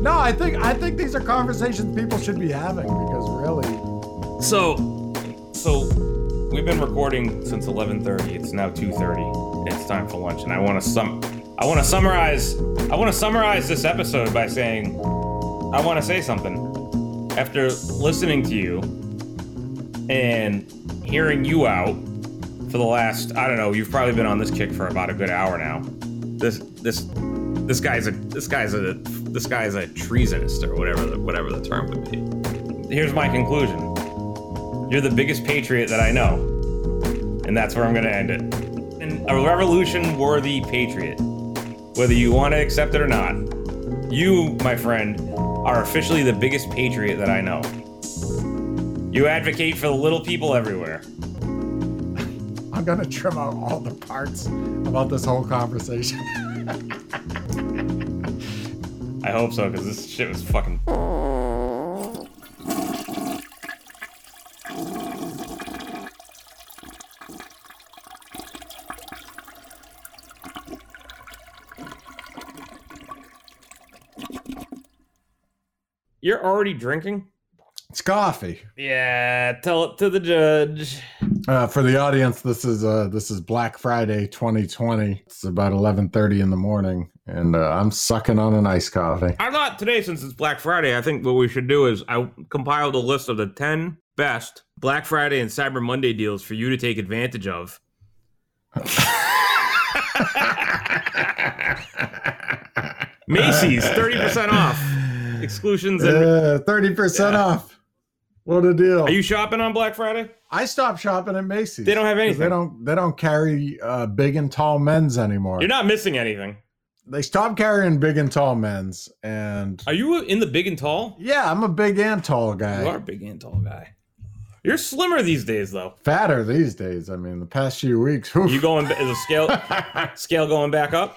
No, I think I think these are conversations people should be having because really, So, so we've been recording since 11:30. It's now 2:30. It's time for lunch, and I want to sum. I want to summarize. I want to summarize this episode by saying, I want to say something. After listening to you and hearing you out for the last, I don't know, you've probably been on this kick for about a good hour now. This this this guy's a this guy's a this guy's a treasonist or whatever the, whatever the term would be. Here's my conclusion. You're the biggest patriot that I know. And that's where I'm going to end it. And a revolution worthy patriot. Whether you want to accept it or not, you, my friend, are officially the biggest patriot that I know. You advocate for the little people everywhere. I'm gonna trim out all the parts about this whole conversation. I hope so, because this shit was fucking. You're already drinking? It's coffee. Yeah, tell it to the judge. Uh, for the audience, this is uh, this is Black Friday 2020. It's about 11:30 in the morning, and uh, I'm sucking on an iced coffee. I thought today, since it's Black Friday, I think what we should do is I compiled a list of the 10 best Black Friday and Cyber Monday deals for you to take advantage of. Macy's, 30% off. Exclusions and. Uh, 30% Yeah. off. What a deal! Are you shopping on Black Friday? I stopped shopping at Macy's. They don't have anything. They don't. They don't carry uh, big and tall men's anymore. You're not missing anything. They stopped carrying big and tall men's, and Are you in the big and tall? yeah, I'm a big and tall guy. You are a big and tall guy. You're slimmer these days, though. Fatter these days. I mean, the past few weeks. oof. You going? Is the scale scale going back up?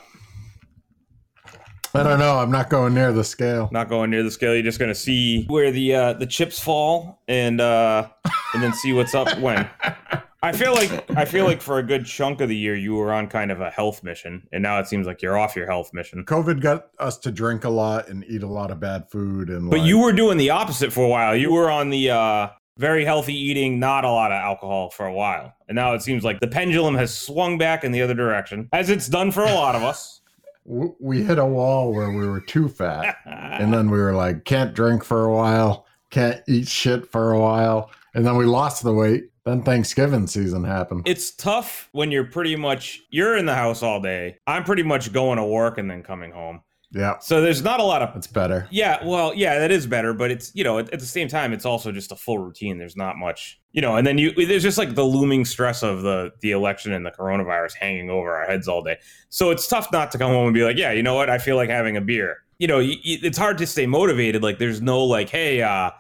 I don't know. I'm not going near the scale. not going near the scale. You're just gonna see where the uh, the chips fall and uh, and then see what's up when. I feel like I feel like for a good chunk of the year you were on kind of a health mission, and now it seems like you're off your health mission. COVID got us to drink a lot and eat a lot of bad food, and But like- you were doing the opposite for a while. You were on the uh, very healthy eating, not a lot of alcohol for a while, and now it seems like the pendulum has swung back in the other direction, as it's done for a lot of us. we hit a wall where we were too fat, and then we were like, can't drink for a while, can't eat shit for a while, and then we lost the weight. Then Thanksgiving season happened. it's tough when you're pretty much you're in the house all day. I'm pretty much going to work and then coming home. yeah, So there's not a lot of It's better. yeah, well, yeah, that is better, but it's you know at, at the same time it's also just a full routine. There's not much you know, and then you there's just like the looming stress of the the election and the coronavirus hanging over our heads all day. So it's tough not to come home and be like, yeah, you know what, I feel like having a beer. You know, y- y- it's hard to stay motivated. Like there's no like, hey, uh,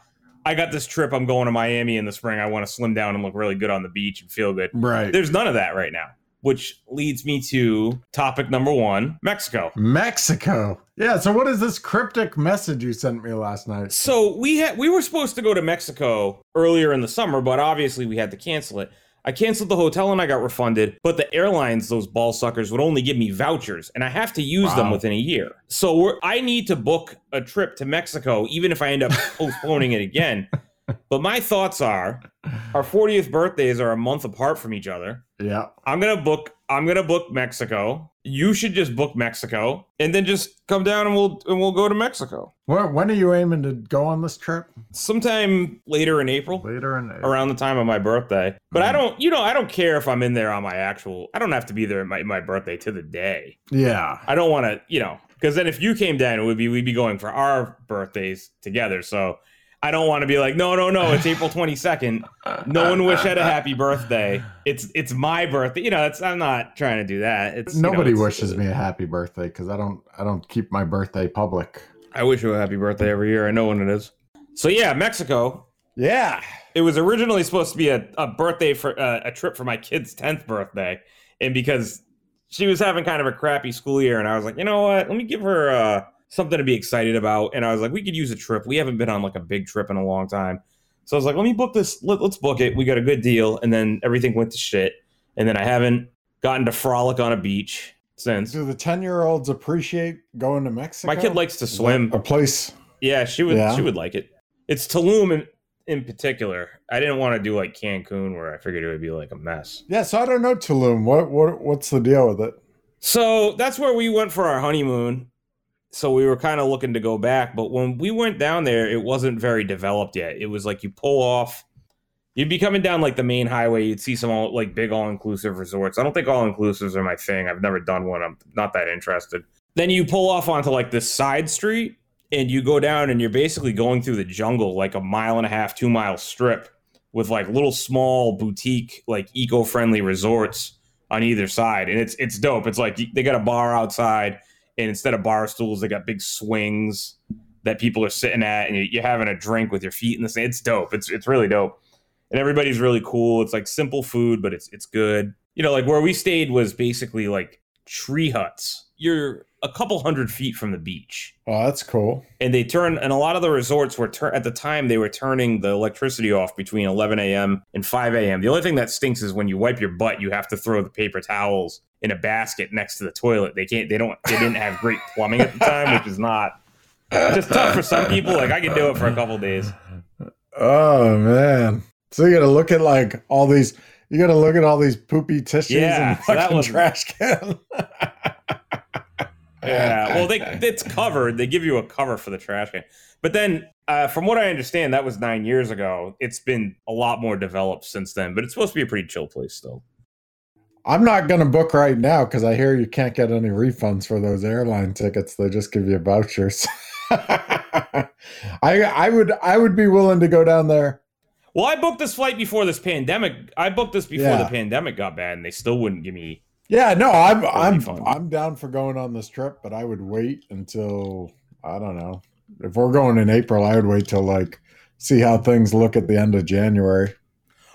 I got this trip. I'm going to Miami in the spring. I want to slim down and look really good on the beach and feel good. Right. There's none of that right now, which leads me to topic number one: Mexico. Mexico. Yeah. So what is this cryptic message you sent me last night? So we had we were supposed to go to Mexico earlier in the summer, but obviously we had to cancel it. I canceled the hotel and I got refunded, but the airlines, those ball suckers, would only give me vouchers, and I have to use them within a year. So we're, I need to book a trip to Mexico, even if I end up postponing it again. But my thoughts are, our 40th birthdays are a month apart from each other. Yeah. I'm gonna book. I'm gonna book Mexico. You should just book Mexico, and then just come down and we'll and we'll go to Mexico Where, when are you aiming to go on this trip? sometime later in April. Later in April. around the time of my birthday. But I mm. don't, you know, I don't care if I'm in there on my actual. I don't have to be there at my, my birthday to the day. Yeah. I don't want to, you know, because then if you came down, it would be we'd be going for our birthdays together. So I don't want to be like, no, no, no, it's April 22nd. No one wish Ed a happy birthday. It's it's my birthday. You know, it's I'm not trying to do that. It's you know, Nobody it's- wishes me a happy birthday because I don't. I don't keep my birthday public. I wish you a happy birthday every year. I know when it is. So yeah, Mexico. Yeah. it was originally supposed to be a, a birthday for uh, a trip for my kid's 10th birthday and because she was having kind of a crappy school year and i was like you know what let me give her uh, something to be excited about and i was like we could use a trip we haven't been on like a big trip in a long time so i was like let me book this let, let's book it we got a good deal and then everything went to shit and then i haven't gotten to frolic on a beach since. Do the ten year olds appreciate going to Mexico? My kid likes to swim. A place. Yeah, she would. Yeah. She would like it. It's Tulum in, in particular. I didn't want to do like Cancun, where I figured it would be like a mess. Yeah, so I don't know Tulum. What what what's the deal with it? So that's where we went for our honeymoon. So we were kind of looking to go back, but when we went down there, it wasn't very developed yet. It was like you pull off, you'd be coming down like the main highway, you'd see some all, like big all inclusive resorts. I don't think all inclusives are my thing. I've never done one. I'm not that interested. Then you pull off onto like this side street and you go down and you're basically going through the jungle like a mile and a half, two mile strip with like little small boutique, like eco-friendly resorts on either side. And it's it's dope. It's like they got a bar outside and instead of bar stools, they got big swings that people are sitting at and you- you're having a drink with your feet in the sand. It's dope. It's it's really dope. And everybody's really cool. It's like simple food, but it's it's good. You know, like where we stayed was basically like tree huts. You're a couple hundred feet from the beach Oh, that's cool. and they turn and a lot of the resorts were tur- at the time they were turning the electricity off between 11 a.m and 5 a.m the only thing that stinks is when you wipe your butt you have to throw the paper towels in a basket next to the toilet. They can't they don't they didn't have great plumbing at the time which is not just tough for some people. Like i can do it for a couple days. Oh man. So you gotta look at like all these you gotta look at all these poopy tissues Yeah, and so that fucking was- trash can. yeah well they it's covered. They give you a cover for the trash can. But then uh, from what i understand that was nine years ago. It's been a lot more developed since then but it's supposed to be a pretty chill place still I'm not gonna book right now because I hear you can't get any refunds for those airline tickets. They just give you vouchers. I I would I would be willing to go down there. Well, I booked this flight before this pandemic. I booked this before Yeah. the pandemic got bad, and they still wouldn't give me. Yeah, no, I'm I'm fun. I'm down for going on this trip, but I would wait until I don't know. If we're going in April, I would wait till like see how things look at the end of January.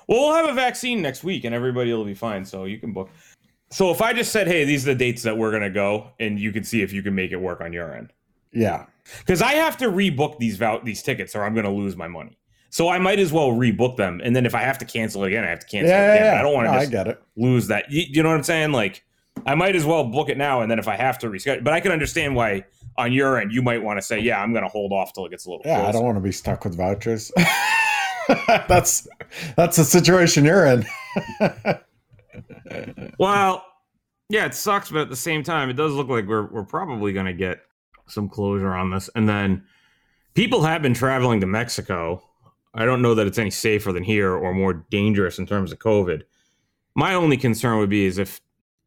Well, we'll have a vaccine next week, and everybody will be fine. So you can book. So if I just said, "Hey, these are the dates that we're gonna go," and you can see if you can make it work on your end, Yeah. because I have to rebook these vou- these tickets, or I'm gonna lose my money. So I might as well rebook them, and then if I have to cancel again, I have to cancel yeah, again. yeah. I don't want to No, I just get it. lose that. You, you know what I'm saying? Like, I might as well book it now, and then if I have to reschedule, but I can understand why on your end you might want to say, "Yeah, I'm gonna hold off till it gets a little." Yeah, I don't want to be stuck with vouchers. that's that's the situation you're in. Well, yeah, it sucks, but at the same time, it does look like we're we're probably going to get some closure on this. And then people have been traveling to Mexico. I don't know that it's any safer than here or more dangerous in terms of COVID. My only concern would be is if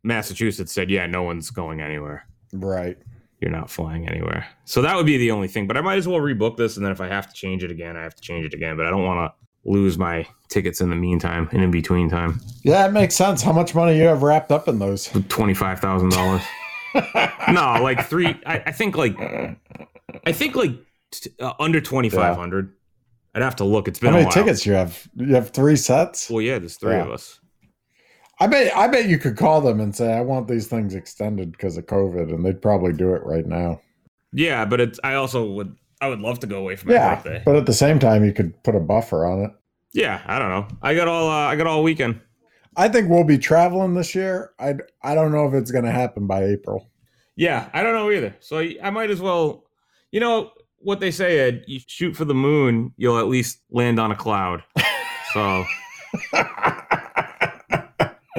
Massachusetts said, "Yeah, no one's going anywhere. right. You're not flying anywhere." So that would be the only thing. But I might as well rebook this, and then if I have to change it again, I have to change it again. But I don't want to lose my tickets in the meantime and in between time. Yeah, it makes sense. How much money you have wrapped up in those? Twenty five thousand dollars. no, like three. I, I think like I think like t- uh, under twenty five hundred. I'd have to look. It's been how many tickets you have? You have three sets. Well, yeah, there's three Yeah. of us. I bet. I bet you could call them and say, "I want these things extended because of COVID," and they'd probably do it right now. Yeah, but it's. I also would. I would love to go away for my Yeah, birthday. but at the same time, you could put a buffer on it. Yeah, I don't know. I got all. Uh, I got all weekend. I think we'll be traveling this year. I I don't know if it's going to happen by April. Yeah, I don't know either. So I I might as well. You know what they say, Ed? You shoot for the moon, you'll at least land on a cloud. So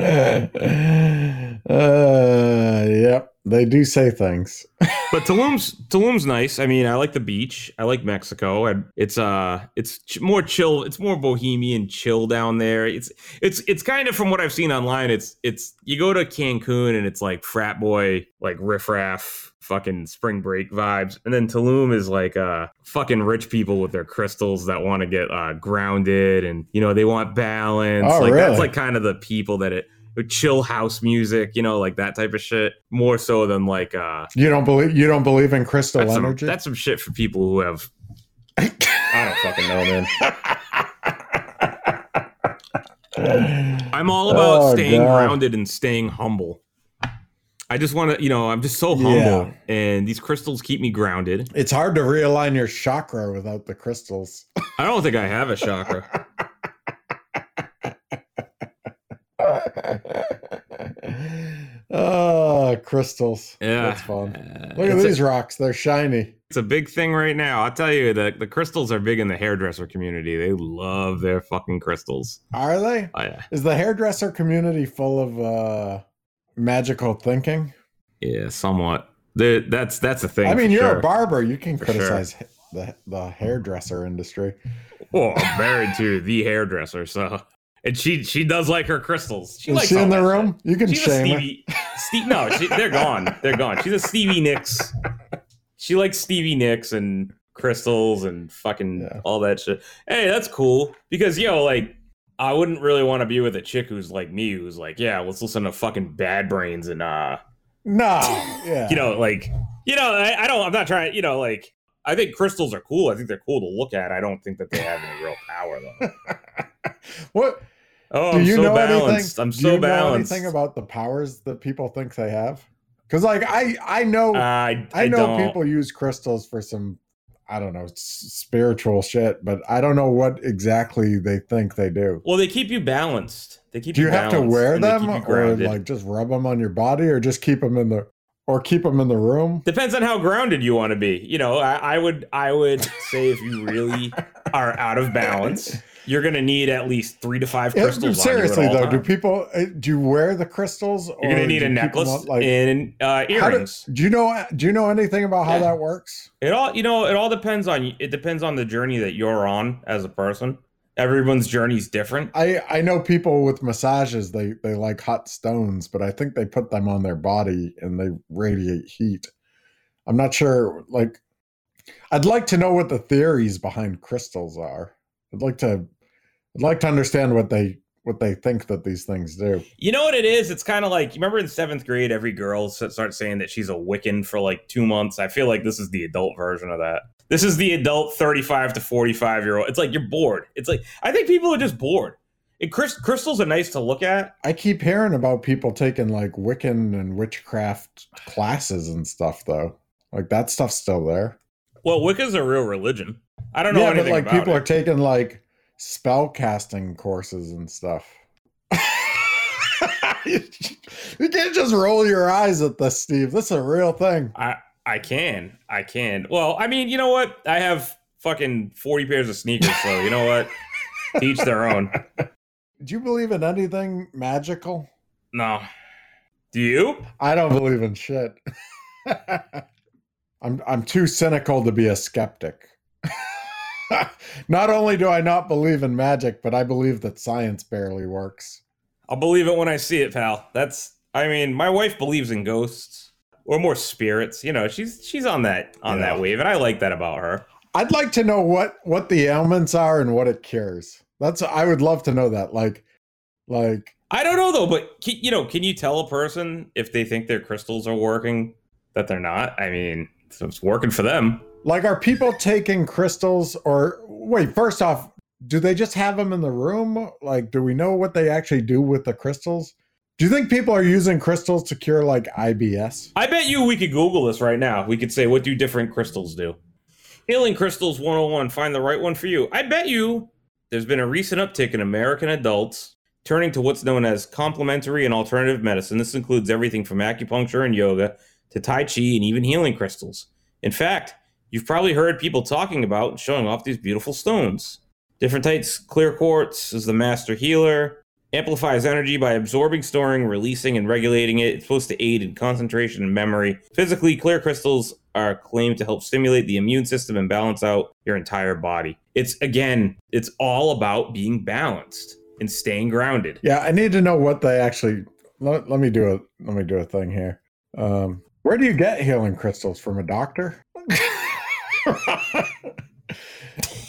uh, yep, they do say things. but Tulum's Tulum's nice. I mean, I like the beach. I like Mexico. And it's uh, it's ch- more chill. It's more bohemian chill down there. It's it's it's kind of from what I've seen online. It's it's you go to Cancun and it's like frat boy, like riffraff, fucking spring break vibes, and then Tulum is like uh, fucking rich people with their crystals that want to get uh, grounded, and you know they want balance. Oh, like really? that's like kind of the people that it. With Chill house music, you know, like that type of shit, more so than like uh You don't believe you don't believe in crystal that's some, energy? that's some shit for people who have. I don't fucking know, man. I'm all about Oh, staying God. grounded and staying humble. I just want to, you know, I'm just so humble, Yeah. and these crystals keep me grounded. it's hard to realign your chakra without the crystals. I don't think I have a chakra. oh Uh, crystals. Yeah, That's fun. Look at it's a- these rocks. They're shiny. It's a big thing right now. I'll tell you, the, the crystals are big in the hairdresser community. They love their fucking crystals. Are they? Oh, yeah. Is the hairdresser community full of uh, magical thinking? Yeah, somewhat. The, that's that's the thing. I mean, you're sure. a barber. You can For sure. criticize the the hairdresser industry. Well, I'm married to the hairdresser, so and she she does like her crystals. She Is likes she in the room? You can shit. She's shame her. Stevie. Steve, no, she, they're gone. They're gone. She's a Stevie Nicks. She likes Stevie Nicks and crystals and fucking Yeah. all that shit. Hey, that's cool because yo, like, I wouldn't really want to be with a chick who's like me, who's like, yeah, let's listen to fucking Bad Brains and uh, No, yeah. you know, like, you know, I, I don't, I'm not trying, you know, like. I think crystals are cool. I think they're cool to look at. I don't think that they have any real power though. what Oh, do I'm you so know balanced. anything? I'm do so you know anything about the powers that people think they have? Because like I I know uh, I, I I know don't. people use crystals for some I don't know spiritual shit, but I don't know what exactly they think they do. Well, they keep you balanced. They keep Do you have to wear them or like just rub them on your body or just keep them in the or keep them in the room? Depends on how grounded you want to be. You know, I, I would I would say if you really are out of balance, you're gonna need at least three to five Yeah, crystals. seriously on you at all though, do people uh, do you wear the crystals? You're gonna need do a necklace up, like, and uh, how do- earrings. do you know do you know anything about how Yeah. that works? It all you know. It all depends on it depends on the journey that you're on as a person. Everyone's journey is different. I I know people with massages they they like hot stones, but I think they put them on their body and they radiate heat. I'm not sure. Like, I'd like to know what the theories behind crystals are. I'd like to I'd like to understand what they what they think that these things do. You know what it is? It's kind of like you remember in seventh grade, every girl starts saying that she's a Wiccan for like two months. I feel like this is the adult version of that. This is the adult thirty-five to forty-five year old. It's like you're bored. It's like I think people are just bored. And crystals are nice to look at. I keep hearing about people taking like Wiccan and witchcraft classes and stuff though. Like that stuff's still there. Well, Wicca's a real religion. I don't know yeah, but like people it. are taking like spell casting courses and stuff. you can't just roll your eyes at this, Steve. This is a real thing. I I can. I can. Well, I mean, you know what? I have fucking 40 pairs of sneakers, so you know what? Each their own. Do you believe in anything magical? No. Do you? I don't believe in shit. I'm I'm too cynical to be a skeptic. not only do I not believe in magic, but I believe that science barely works. I'll believe it when I see it, pal. That's I mean, my wife believes in ghosts or more spirits. You know, she's she's on that on Yeah. that wave, and I like that about her. I'd like to know what what the ailments are and what it cures. That's I would love to know that. Like, like I don't know though, but you know, can you tell a person if they think their crystals are working that they're not? I mean, so it's working for them. Like are people taking crystals or wait? First off, do they just have them in the room? Like, do we know what they actually do with the crystals? Do you think people are using crystals to cure like IBS? I bet you we could Google this right now. We could say, what do different crystals do? Healing Crystals 101, find the right one for you. I bet you there's been a recent uptick in American adults turning to what's known as complementary and alternative medicine. This includes everything from acupuncture and yoga to Tai Chi and even healing crystals. In fact, you've probably heard people talking about showing off these beautiful stones. Different types, clear quartz is the master healer, amplifies energy by absorbing, storing, releasing, and regulating it. It's supposed to aid in concentration and memory. Physically, clear crystals are claimed to help stimulate the immune system and balance out your entire body. It's again, it's all about being balanced and staying grounded. Yeah, I need to know what they actually. Let, let me do a let me do a thing here. Um, where do you get healing crystals from? A doctor?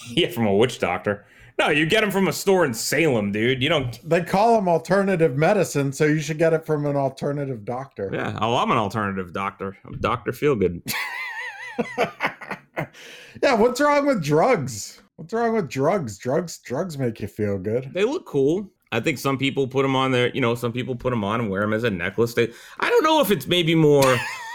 yeah, from a witch doctor. No, you get them from a store in Salem, dude. You don't. they call them alternative medicine, so you should get it from an alternative doctor. Yeah, oh, I'm an alternative doctor. I'm Doctor Feelgood. yeah, what's wrong with drugs? What's wrong with drugs? Drugs drugs make you feel good. They look cool. I think some people put them on their, you know, some people put them on and wear them as a necklace. They, I don't know if it's maybe more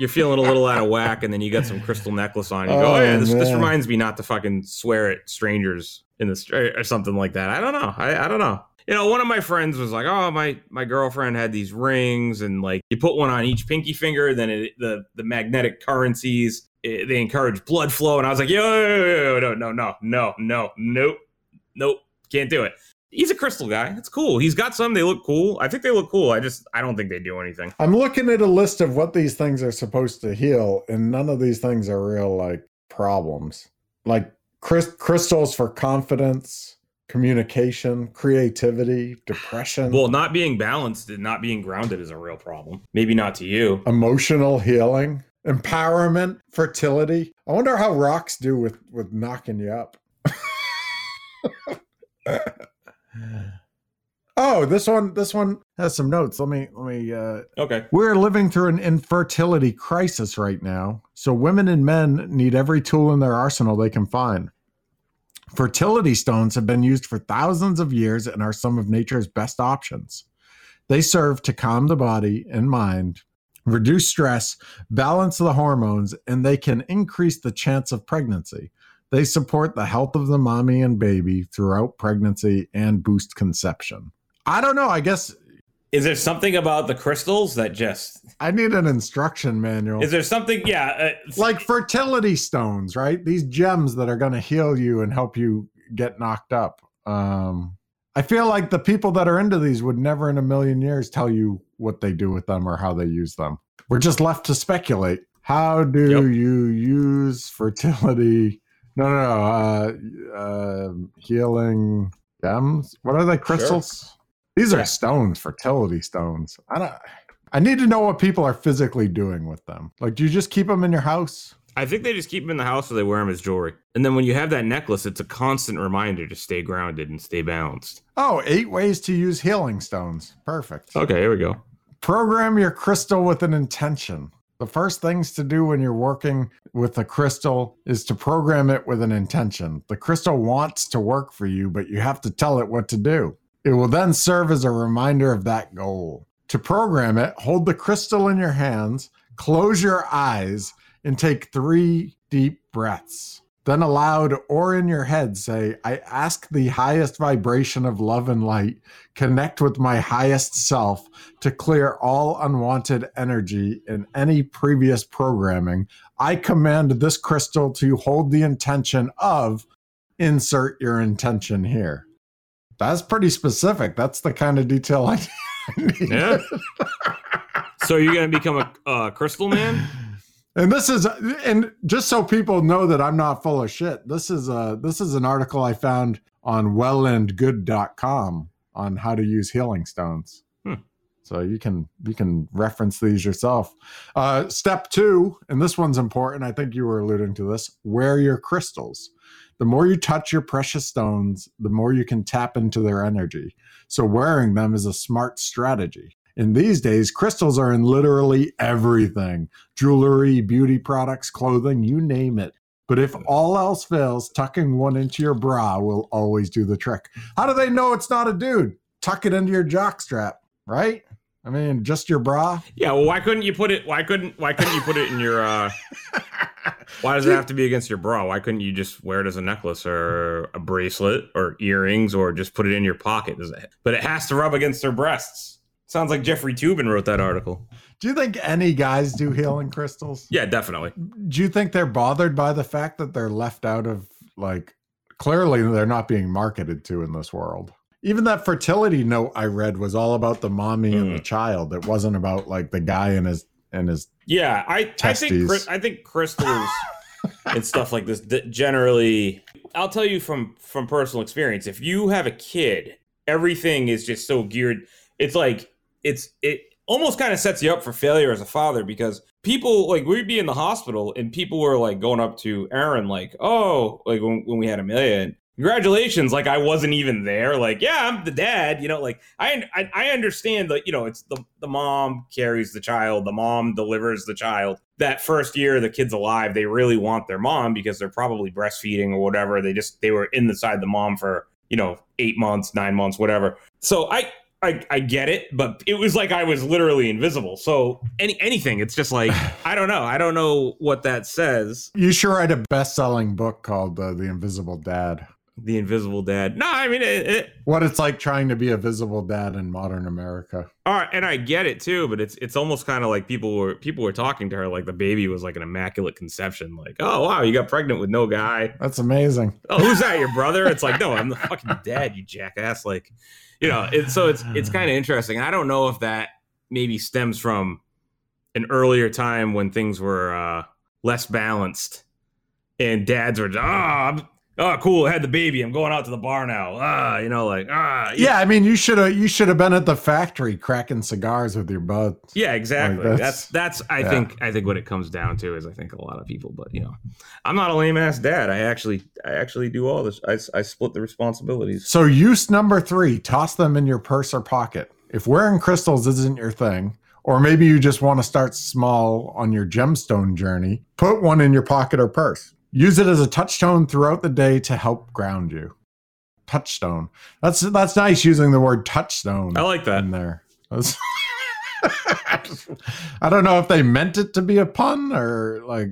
you're feeling a little out of whack and then you got some crystal necklace on. You go, oh, Oh, yeah, this, this reminds me not to fucking swear at strangers in the street or something like that. I don't know. I, I don't know. you know, one of my friends was like, "Oh, my my girlfriend had these rings, and like you put one on each pinky finger, then it, the the magnetic currencies it, they encourage blood flow." And I was like, "Yo, yo, yo, yo, no, no, no, no, no, nope, nope, can't do it." He's a crystal guy. It's cool. He's got some. They look cool. I think they look cool. I just I don't think they do anything. I'm looking at a list of what these things are supposed to heal, and none of these things are real like problems. Like crystals for confidence, communication, creativity, depression. Well, not being balanced and not being grounded is a real problem. Maybe not to you. Emotional healing, empowerment, fertility. I wonder how rocks do with with knocking you up. Oh, this one this one has some notes. Let me let me uh Okay. We're living through an infertility crisis right now. So women and men need every tool in their arsenal they can find. Fertility stones have been used for thousands of years and are some of nature's best options. They serve to calm the body and mind, reduce stress, balance the hormones, and they can increase the chance of pregnancy. They support the health of the mommy and baby throughout pregnancy and boost conception. I don't know. I guess is there something about the crystals that just I need an instruction manual. Is there something yeah, uh, like fertility stones, right? These gems that are going to heal you and help you get knocked up. Um I feel like the people that are into these would never in a million years tell you what they do with them or how they use them. We're just left to speculate. How do yep. you use fertility? No, no, no. Uh, uh, healing gems. What are they? Crystals. Sure. These are stones, fertility stones. I don't. I need to know what people are physically doing with them. Like, do you just keep them in your house? I think they just keep them in the house or they wear them as jewelry. And then when you have that necklace, it's a constant reminder to stay grounded and stay balanced. Oh, eight ways to use healing stones. Perfect. Okay, here we go. Program your crystal with an intention. The first things to do when you're working with a crystal is to program it with an intention. The crystal wants to work for you, but you have to tell it what to do. It will then serve as a reminder of that goal. To program it, hold the crystal in your hands, close your eyes, and take three deep breaths. Then aloud or in your head say, I ask the highest vibration of love and light, connect with my highest self to clear all unwanted energy in any previous programming. I command this crystal to hold the intention of insert your intention here. That's pretty specific. That's the kind of detail I need. Yeah. so you're gonna become a crystal man? And this is, and just so people know that I'm not full of shit. This is a this is an article I found on wellandgood.com on how to use healing stones. Hmm. So you can you can reference these yourself. Uh, step two, and this one's important. I think you were alluding to this. Wear your crystals the more you touch your precious stones, the more you can tap into their energy. So wearing them is a smart strategy. In these days, crystals are in literally everything jewelry, beauty products, clothing, you name it. But if all else fails, tucking one into your bra will always do the trick. How do they know it's not a dude? Tuck it into your jock strap, right? I mean, just your bra. Yeah. Well, why couldn't you put it? Why couldn't? Why couldn't you put it in your? uh Why does it have to be against your bra? Why couldn't you just wear it as a necklace or a bracelet or earrings or just put it in your pocket? But it has to rub against their breasts. Sounds like Jeffrey Toobin wrote that article. Do you think any guys do healing crystals? Yeah, definitely. Do you think they're bothered by the fact that they're left out of like clearly they're not being marketed to in this world? Even that fertility note I read was all about the mommy mm. and the hmm. child. It wasn't about like the guy and his and his yeah. I testes. I think I think crystals and stuff like this generally. I'll tell you from from personal experience. If you have a kid, everything is just so geared. It's like it's it almost kind of sets you up for failure as a father because people like we'd be in the hospital and people were like going up to Aaron like, oh, like when, when we had Amelia and congratulations like i wasn't even there like yeah i'm the dad you know like i i, I understand that you know it's the, the mom carries the child the mom delivers the child. That first year the kid's alive they really want their mom because they're probably breastfeeding or whatever. They just they were in the side the mom for you know eight months nine months whatever. So i I, I get it, but it was like I was literally invisible. So any anything, it's just like I don't know. I don't know what that says. You sure write a best-selling book called uh, "The Invisible Dad." The invisible dad. No, I mean it, it, What it's like trying to be a visible dad in modern America. all right, and I get it too, but it's it's almost kind of like people were people were talking to her like the baby was like an immaculate conception. Like, oh wow, you got pregnant with no guy. That's amazing. Oh, who's that? Your brother? It's like, no, I'm the fucking dad, you jackass. Like, you know, it, so it's it's kind of interesting. I don't know if that maybe stems from an earlier time when things were uh, less balanced and dads were, ah, I'm oh, cool, I had the baby. I'm going out to the bar now. Ah, you know, like ah, Yeah, I mean, you should have you should have been at the factory cracking cigars with your buds. Yeah, exactly. Like, that's that's- that's I yeah. think I think what it comes down to is I think a lot of people, but you know, I'm not a lame ass dad. I actually I actually do all this. I, I split the responsibilities. So use number three: toss them in your purse or pocket. If wearing crystals isn't your thing, or maybe you just want to start small on your gemstone journey, put one in your pocket or purse. Use it as a touchstone throughout the day to help ground you. Touchstone. That's that's nice using the word touchstone I like that. in there. I don't know if they meant it to be a pun or like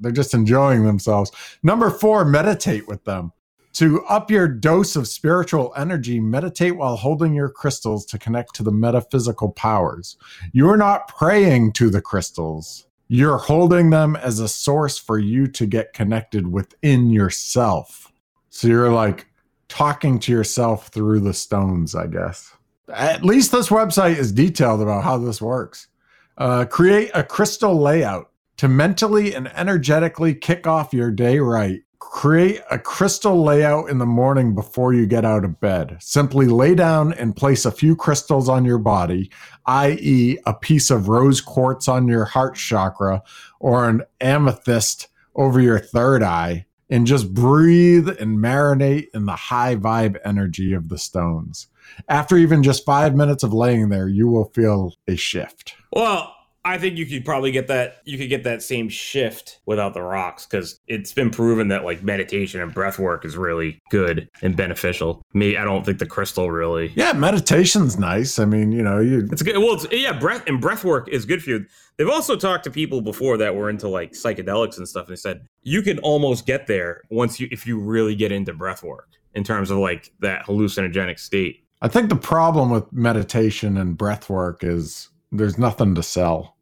they're just enjoying themselves. Number four, meditate with them. To up your dose of spiritual energy, meditate while holding your crystals to connect to the metaphysical powers. You're not praying to the crystals, you're holding them as a source for you to get connected within yourself. So you're like talking to yourself through the stones, I guess. At least this website is detailed about how this works. Uh, create a crystal layout to mentally and energetically kick off your day right. Create a crystal layout in the morning before you get out of bed. Simply lay down and place a few crystals on your body, i.e., a piece of rose quartz on your heart chakra or an amethyst over your third eye, and just breathe and marinate in the high vibe energy of the stones. After even just five minutes of laying there, you will feel a shift. Well, I think you could probably get that. You could get that same shift without the rocks because it's been proven that like meditation and breath work is really good and beneficial. Me, I don't think the crystal really. Yeah, meditation's nice. I mean, you know, you It's good. Well, it's, yeah, breath and breath work is good for you. They've also talked to people before that were into like psychedelics and stuff, and they said you can almost get there once you if you really get into breath work in terms of like that hallucinogenic state. I think the problem with meditation and breath work is there's nothing to sell.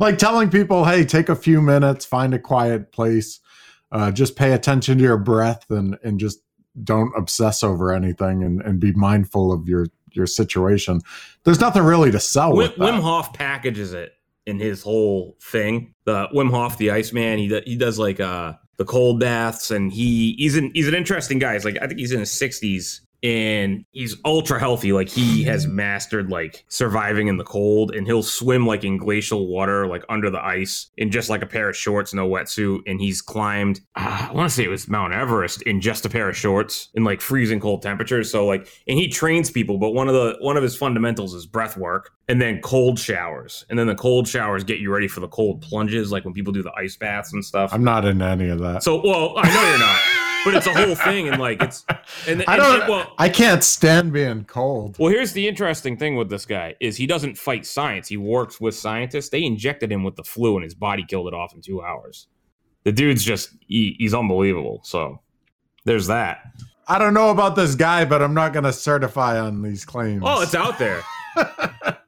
like telling people, hey, take a few minutes, find a quiet place, uh, just pay attention to your breath and and just don't obsess over anything and, and be mindful of your your situation. There's nothing really to sell Wim, with that. Wim Hof packages it in his whole thing. The Wim Hof, the Iceman, he he does like uh the cold baths, and he he's an he's an interesting guy. He's like I think he's in his sixties. And he's ultra healthy. Like he has mastered like surviving in the cold, and he'll swim like in glacial water, like under the ice, in just like a pair of shorts, no wetsuit. And he's climbed, uh, I want to say it was Mount Everest in just a pair of shorts in like freezing cold temperatures. So like, and he trains people, but one of the one of his fundamentals is breath work, and then cold showers, and then the cold showers get you ready for the cold plunges, like when people do the ice baths and stuff. I'm not into any of that. so, well, I know you're not, but it's a whole thing, and like it's and, I and- don't. and, well, I can't stand being cold. well, here's the interesting thing with this guy is he doesn't fight science. He works with scientists. They injected him with the flu, and his body killed it off in two hours. The dude's just he, he's unbelievable. So there's that. I don't know about this guy, but I'm not going to certify on these claims. Oh, it's out there.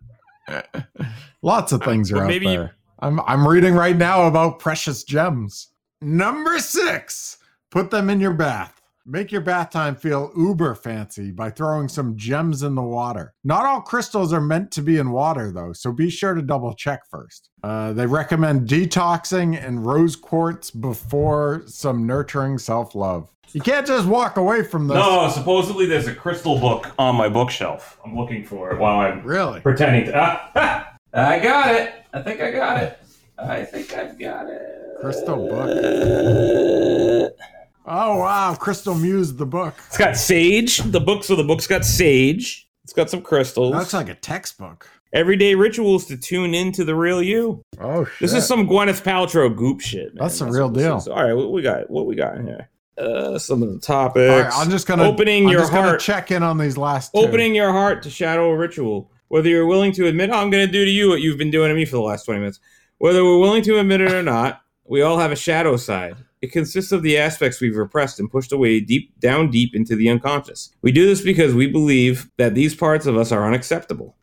Lots of things are out maybe you- there. I'm I'm reading right now about precious gems. Number six, put them in your bath. Make your bath time feel uber fancy by throwing some gems in the water. Not all crystals are meant to be in water, though, so be sure to double check first. Uh, they recommend detoxing and rose quartz before some nurturing self love. You can't just walk away from this. No, supposedly there's a crystal book on my bookshelf. I'm looking for it while I'm Really? pretending to. Ah, ah, I got it. I think I got it. I think I've got it. Crystal book. Oh, wow. Crystal Muse, the book. It's got sage. The book, so the book's got sage. It's got some crystals. That's like a textbook. Everyday rituals to tune into the real you. Oh, shit. This is some Gwyneth Paltrow goop shit. Man. That's the real deal. is. All right, what we got? What we got in here? Uh, some of the topics. All right, I'm just gonna opening I'm your just heart. check in on these last two. Opening your heart to shadow a ritual. Whether you're willing to admit, oh, I'm going to do to you what you've been doing to me for the last 20 minutes. Whether we're willing to admit it or not, we all have a shadow side. It consists of the aspects we've repressed and pushed away deep down deep into the unconscious. We do this because we believe that these parts of us are unacceptable.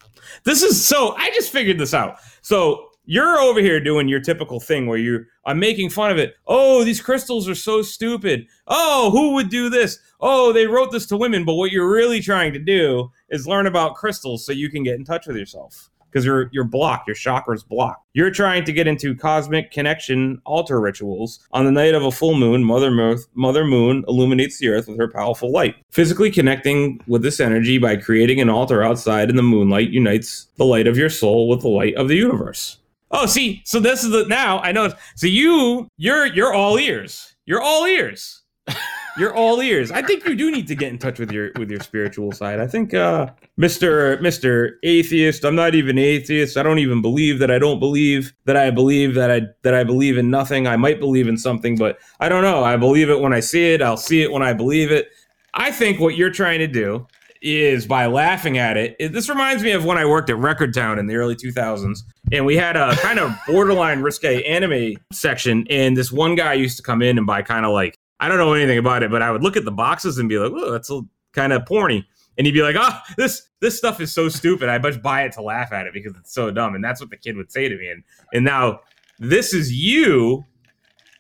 This is so I just figured this out. So you're over here doing your typical thing where you're I'm making fun of it. Oh, these crystals are so stupid. Oh, who would do this? Oh, they wrote this to women, but what you're really trying to do is learn about crystals so you can get in touch with yourself because you're you're blocked, your chakra's blocked. You're trying to get into cosmic connection altar rituals. On the night of a full moon, Mother Moon, Mother Moon illuminates the earth with her powerful light. Physically connecting with this energy by creating an altar outside in the moonlight unites the light of your soul with the light of the universe. Oh, see, so this is the now I know. So you, you're you're all ears. You're all ears. You're all ears. I think you do need to get in touch with your with your spiritual side. I think uh Mr. Mr. Atheist, I'm not even atheist. I don't even believe that I don't believe that I believe that I that I believe in nothing. I might believe in something, but I don't know. I believe it when I see it. I'll see it when I believe it. I think what you're trying to do is by laughing at it. it this reminds me of when I worked at Record Town in the early 2000s, and we had a kind of borderline risque anime section, and this one guy used to come in and buy kind of like I don't know anything about it, but I would look at the boxes and be like, "Oh, that's kind of porny." And he'd be like, "Oh, this this stuff is so stupid. I must buy it to laugh at it because it's so dumb." And that's what the kid would say to me. And and now this is you,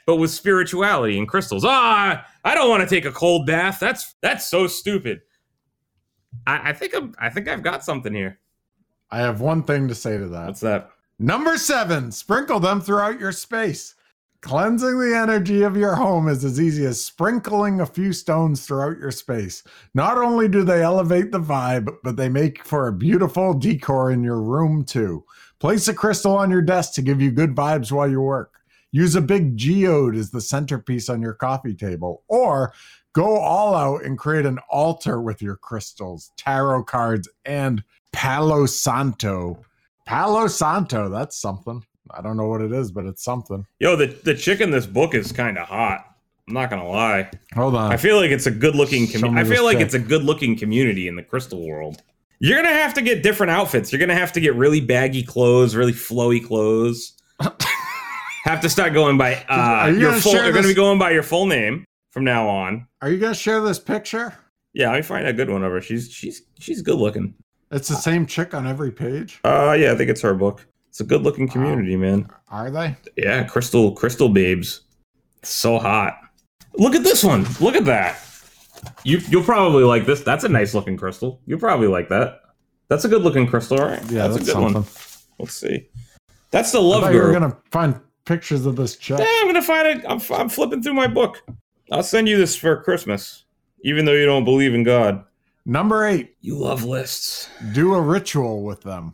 but with spirituality and crystals. Ah, I don't want to take a cold bath. That's that's so stupid. I, I think I'm, I think I've got something here. I have one thing to say to that. What's that? Number seven, sprinkle them throughout your space. Cleansing the energy of your home is as easy as sprinkling a few stones throughout your space. Not only do they elevate the vibe, but they make for a beautiful decor in your room too. Place a crystal on your desk to give you good vibes while you work. Use a big geode as the centerpiece on your coffee table, or go all out and create an altar with your crystals, tarot cards, and Palo Santo. Palo Santo, that's something. I don't know what it is, but it's something. Yo, the the chick in this book is kind of hot. I'm not gonna lie. Hold on. I feel like it's a good looking. Show Com- I feel like chick. it's a good looking community in the crystal world. You're gonna have to get different outfits. You're gonna have to get really baggy clothes, really flowy clothes. have to start going by uh, you your gonna full. You're gonna be going by your full name from now on. Are you gonna share this picture? Yeah, let me find a good one of her. She's she's she's good looking. It's the same chick on every page. Uh, yeah, I think it's her book. It's a good looking community, man. Are they? Yeah, crystal crystal babes. So hot. Look at this one. Look at that. You you'll probably like this. That's a nice looking crystal. You'll probably like that. That's a good looking crystal, right? Yeah, that's, a good something. one. Let's see. That's the love thought you were gonna find pictures of this chick. Yeah, I'm gonna find it. I'm, I'm flipping through my book. I'll send you this for Christmas, even though you don't believe in God. Number eight, You love lists. do a ritual with them.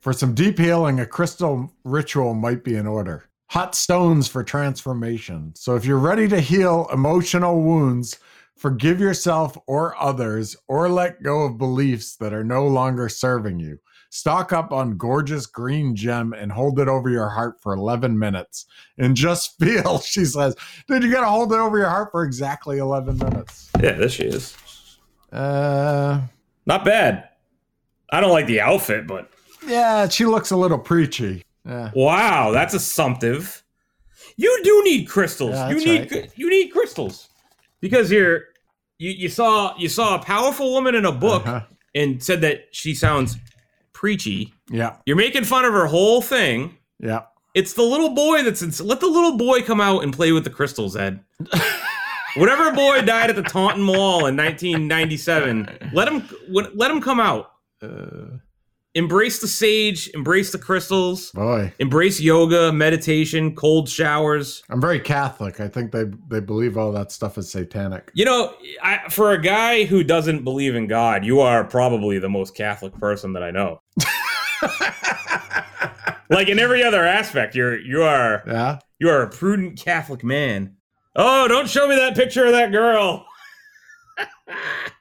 For some deep healing, a crystal ritual might be in order. Hot stones for transformation. So if you're ready to heal emotional wounds, forgive yourself or others, or let go of beliefs that are no longer serving you. Stock up on gorgeous green gem and hold it over your heart for 11 minutes. And just feel, she says, dude, you got to hold it over your heart for exactly 11 minutes. Yeah, there she is. Uh, Not bad. I don't like the outfit, but yeah, she looks a little preachy. Yeah. Wow, that's assumptive. You do need crystals. Yeah, you need right. you need crystals because you're you, you saw you saw a powerful woman in a book Uh-huh. and said that she sounds preachy. Yeah. You're making fun of her whole thing. Yeah. It's the little boy that's in, let the little boy come out and play with the crystals, Ed. Whatever boy died at the Taunton Mall in 1997, let him let him come out. Uh, Embrace the sage, embrace the crystals, boy, embrace yoga, meditation, cold showers. I'm very Catholic. I think they they believe all that stuff is satanic. You know, I, for a guy who doesn't believe in God, you are probably the most Catholic person that I know. like in every other aspect, you're you are yeah. you are a prudent Catholic man. Oh, don't show me that picture of that girl.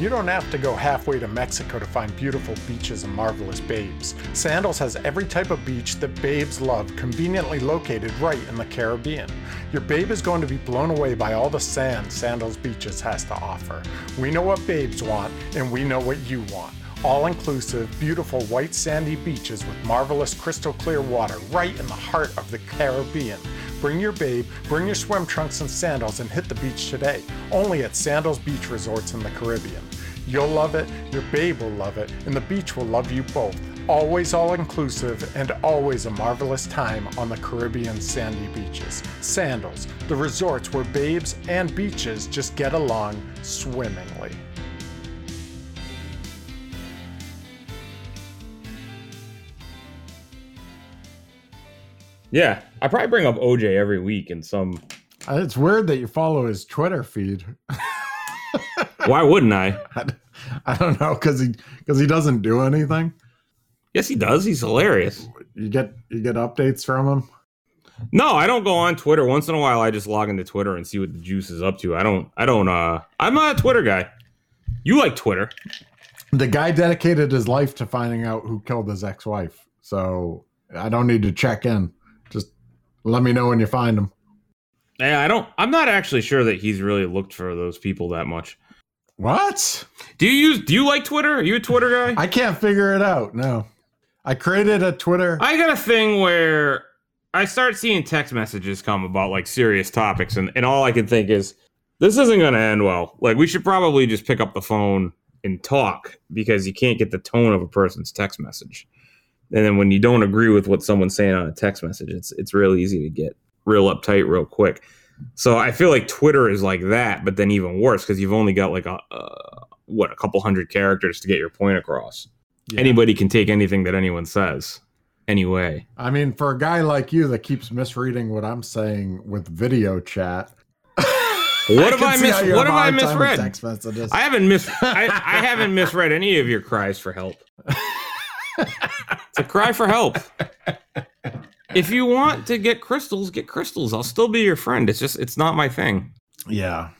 You don't have to go halfway to Mexico to find beautiful beaches and marvelous babes. Sandals has every type of beach that babes love, conveniently located right in the Caribbean. Your babe is going to be blown away by all the sand Sandals Beaches has to offer. We know what babes want, and we know what you want. All inclusive, beautiful white sandy beaches with marvelous crystal clear water right in the heart of the Caribbean. Bring your babe, bring your swim trunks and sandals, and hit the beach today. Only at Sandals Beach Resorts in the Caribbean. You'll love it, your babe will love it, and the beach will love you both. Always all inclusive and always a marvelous time on the Caribbean sandy beaches. Sandals, the resorts where babes and beaches just get along swimmingly. Yeah, I probably bring up OJ every week in some. Uh, It's weird that you follow his Twitter feed. Why wouldn't I? I, don't know because he because he doesn't do anything. Yes, he does. He's hilarious. You get you get updates from him. No, I don't go on Twitter. Once in a while, I just log into Twitter and see what the juice is up to. I don't. I don't. Uh, I'm not a Twitter guy. You like Twitter? The guy dedicated his life to finding out who killed his ex-wife. So I don't need to check in. Just let me know when you find him. Yeah, I don't. I'm not actually sure that he's really looked for those people that much. What? Do you use? Do you like Twitter? Are you a Twitter guy? I can't figure it out. No. I created a Twitter. I got a thing where I start seeing text messages come about like serious topics, and, and all I can think is this isn't going to end well. Like, we should probably just pick up the phone and talk because you can't get the tone of a person's text message. And then when you don't agree with what someone's saying on a text message, it's it's real easy to get real uptight real quick. So I feel like Twitter is like that, but then even worse because you've only got like a uh, what a couple hundred characters to get your point across. Yeah. Anybody can take anything that anyone says. Anyway, I mean, for a guy like you that keeps misreading what I'm saying with video chat. What have I mis- what have I a hard time with misread? Text messages. I haven't mis I, I haven't misread any of your cries for help. It's a cry for help. If you want to get crystals, get crystals. I'll still be your friend. It's just it's not my thing. yeah.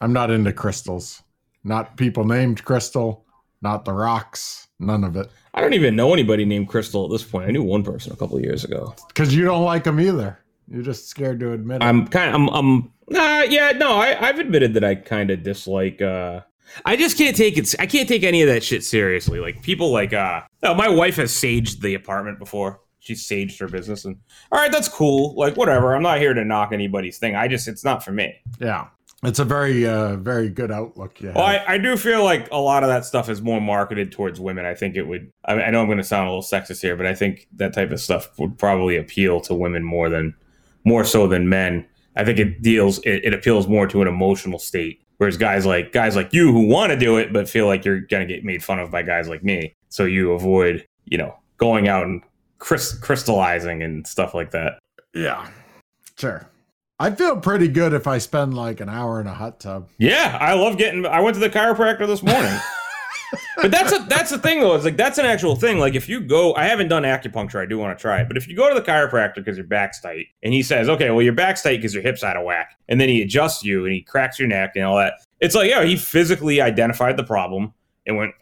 I'm not into crystals. Not people named Crystal, not the rocks, none of it. I don't even know anybody named Crystal at this point. I knew one person a couple of years ago. Because you don't like them either. You're just scared to admit it. I'm kind of I'm I'm nah, yeah, no, I, I've admitted that I kind of dislike uh I just can't take it I can't take any of that shit seriously. Like people like uh no, my wife has saged the apartment before. She saged her business and all right, that's cool. Like whatever. I'm not here to knock anybody's thing. I just it's not for me. yeah. It's a very, uh, very good outlook. Yeah. Well, I, I do feel like a lot of that stuff is more marketed towards women. I think it would. I, I know I'm going to sound a little sexist here, but I think that type of stuff would probably appeal to women more than more so than men. I think it deals it, it appeals more to an emotional state. Whereas guys like guys like you who want to do it but feel like you're going to get made fun of by guys like me, so you avoid you know going out and crystallizing and stuff like that. yeah. Sure. I feel pretty good if I spend like an hour in a hot tub. Yeah, I love getting. I went to the chiropractor this morning. but that's a that's the thing though. It's like that's an actual thing. Like if you go, I haven't done acupuncture. I do want to try it. But if you go to the chiropractor because your back's tight, and he says, "Okay, well your back's tight because your hips out of whack," and then he adjusts you and he cracks your neck and all that. It's like, yeah, he physically identified the problem and went.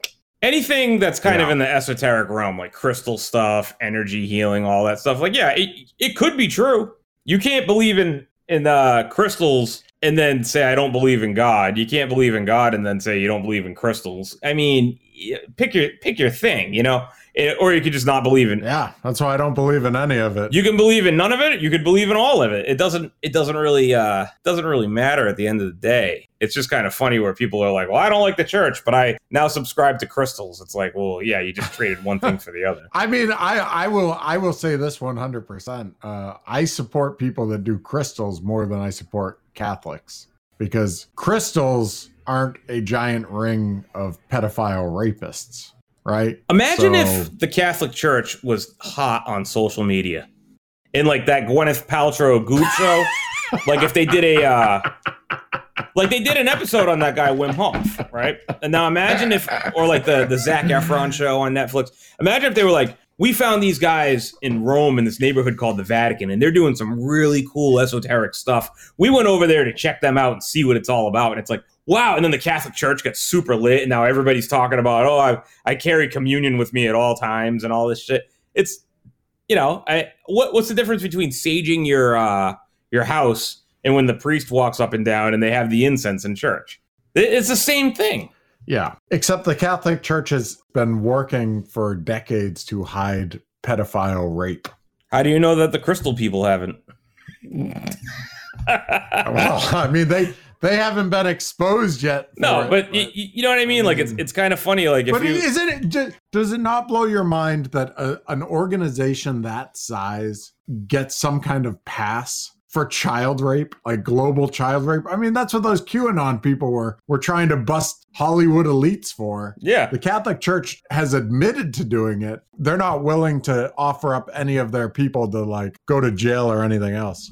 Anything that's kind of in the esoteric realm, like crystal stuff, energy healing, all that stuff, like yeah, it, it could be true. You can't believe in in uh, crystals and then say I don't believe in God. You can't believe in God and then say you don't believe in crystals. I mean, pick your pick your thing, you know, or you could just not believe in. Yeah. That's why I don't believe in any of it. You can believe in none of it. You could believe in all of it. It doesn't. It doesn't really. uh Doesn't really matter at the end of the day. It's just kind of funny where people are like, "Well, I don't like the church, but I now subscribe to crystals." It's like, well, yeah, you just traded one thing for the other. I mean, I, I will I will say this 100%. Uh, I support people that do crystals more than I support Catholics because crystals aren't a giant ring of pedophile rapists, right? Imagine So- if the Catholic Church was hot on social media, in like that Gwyneth Paltrow Goop show. like if they did a, uh, like they did an episode on that guy Wim Hof, right? And now imagine if, or like the the Zac Efron show on Netflix. Imagine if they were like, we found these guys in Rome in this neighborhood called the Vatican, and they're doing some really cool esoteric stuff. We went over there to check them out and see what it's all about. And it's like, wow. And then the Catholic Church got super lit, and now everybody's talking about, oh, I, I carry communion with me at all times and all this shit. It's, you know, I what what's the difference between saging your uh, your house and when the priest walks up and down and they have the incense in church? It- It's the same thing. Yeah. Except the Catholic Church has been working for decades to hide pedophile rape. How do you know that the crystal people haven't? well, I mean they they haven't been exposed yet. no, it, but, y- y- you know what I mean. Like it's mm. it's kind of funny. Like if but you, isn't it? Does it not blow your mind that a, an organization that size gets some kind of pass for child rape, like global child rape? I mean, that's what those QAnon people were were trying to bust Hollywood elites for. yeah, The Catholic Church has admitted to doing it. They're not willing to offer up any of their people to like go to jail or anything else.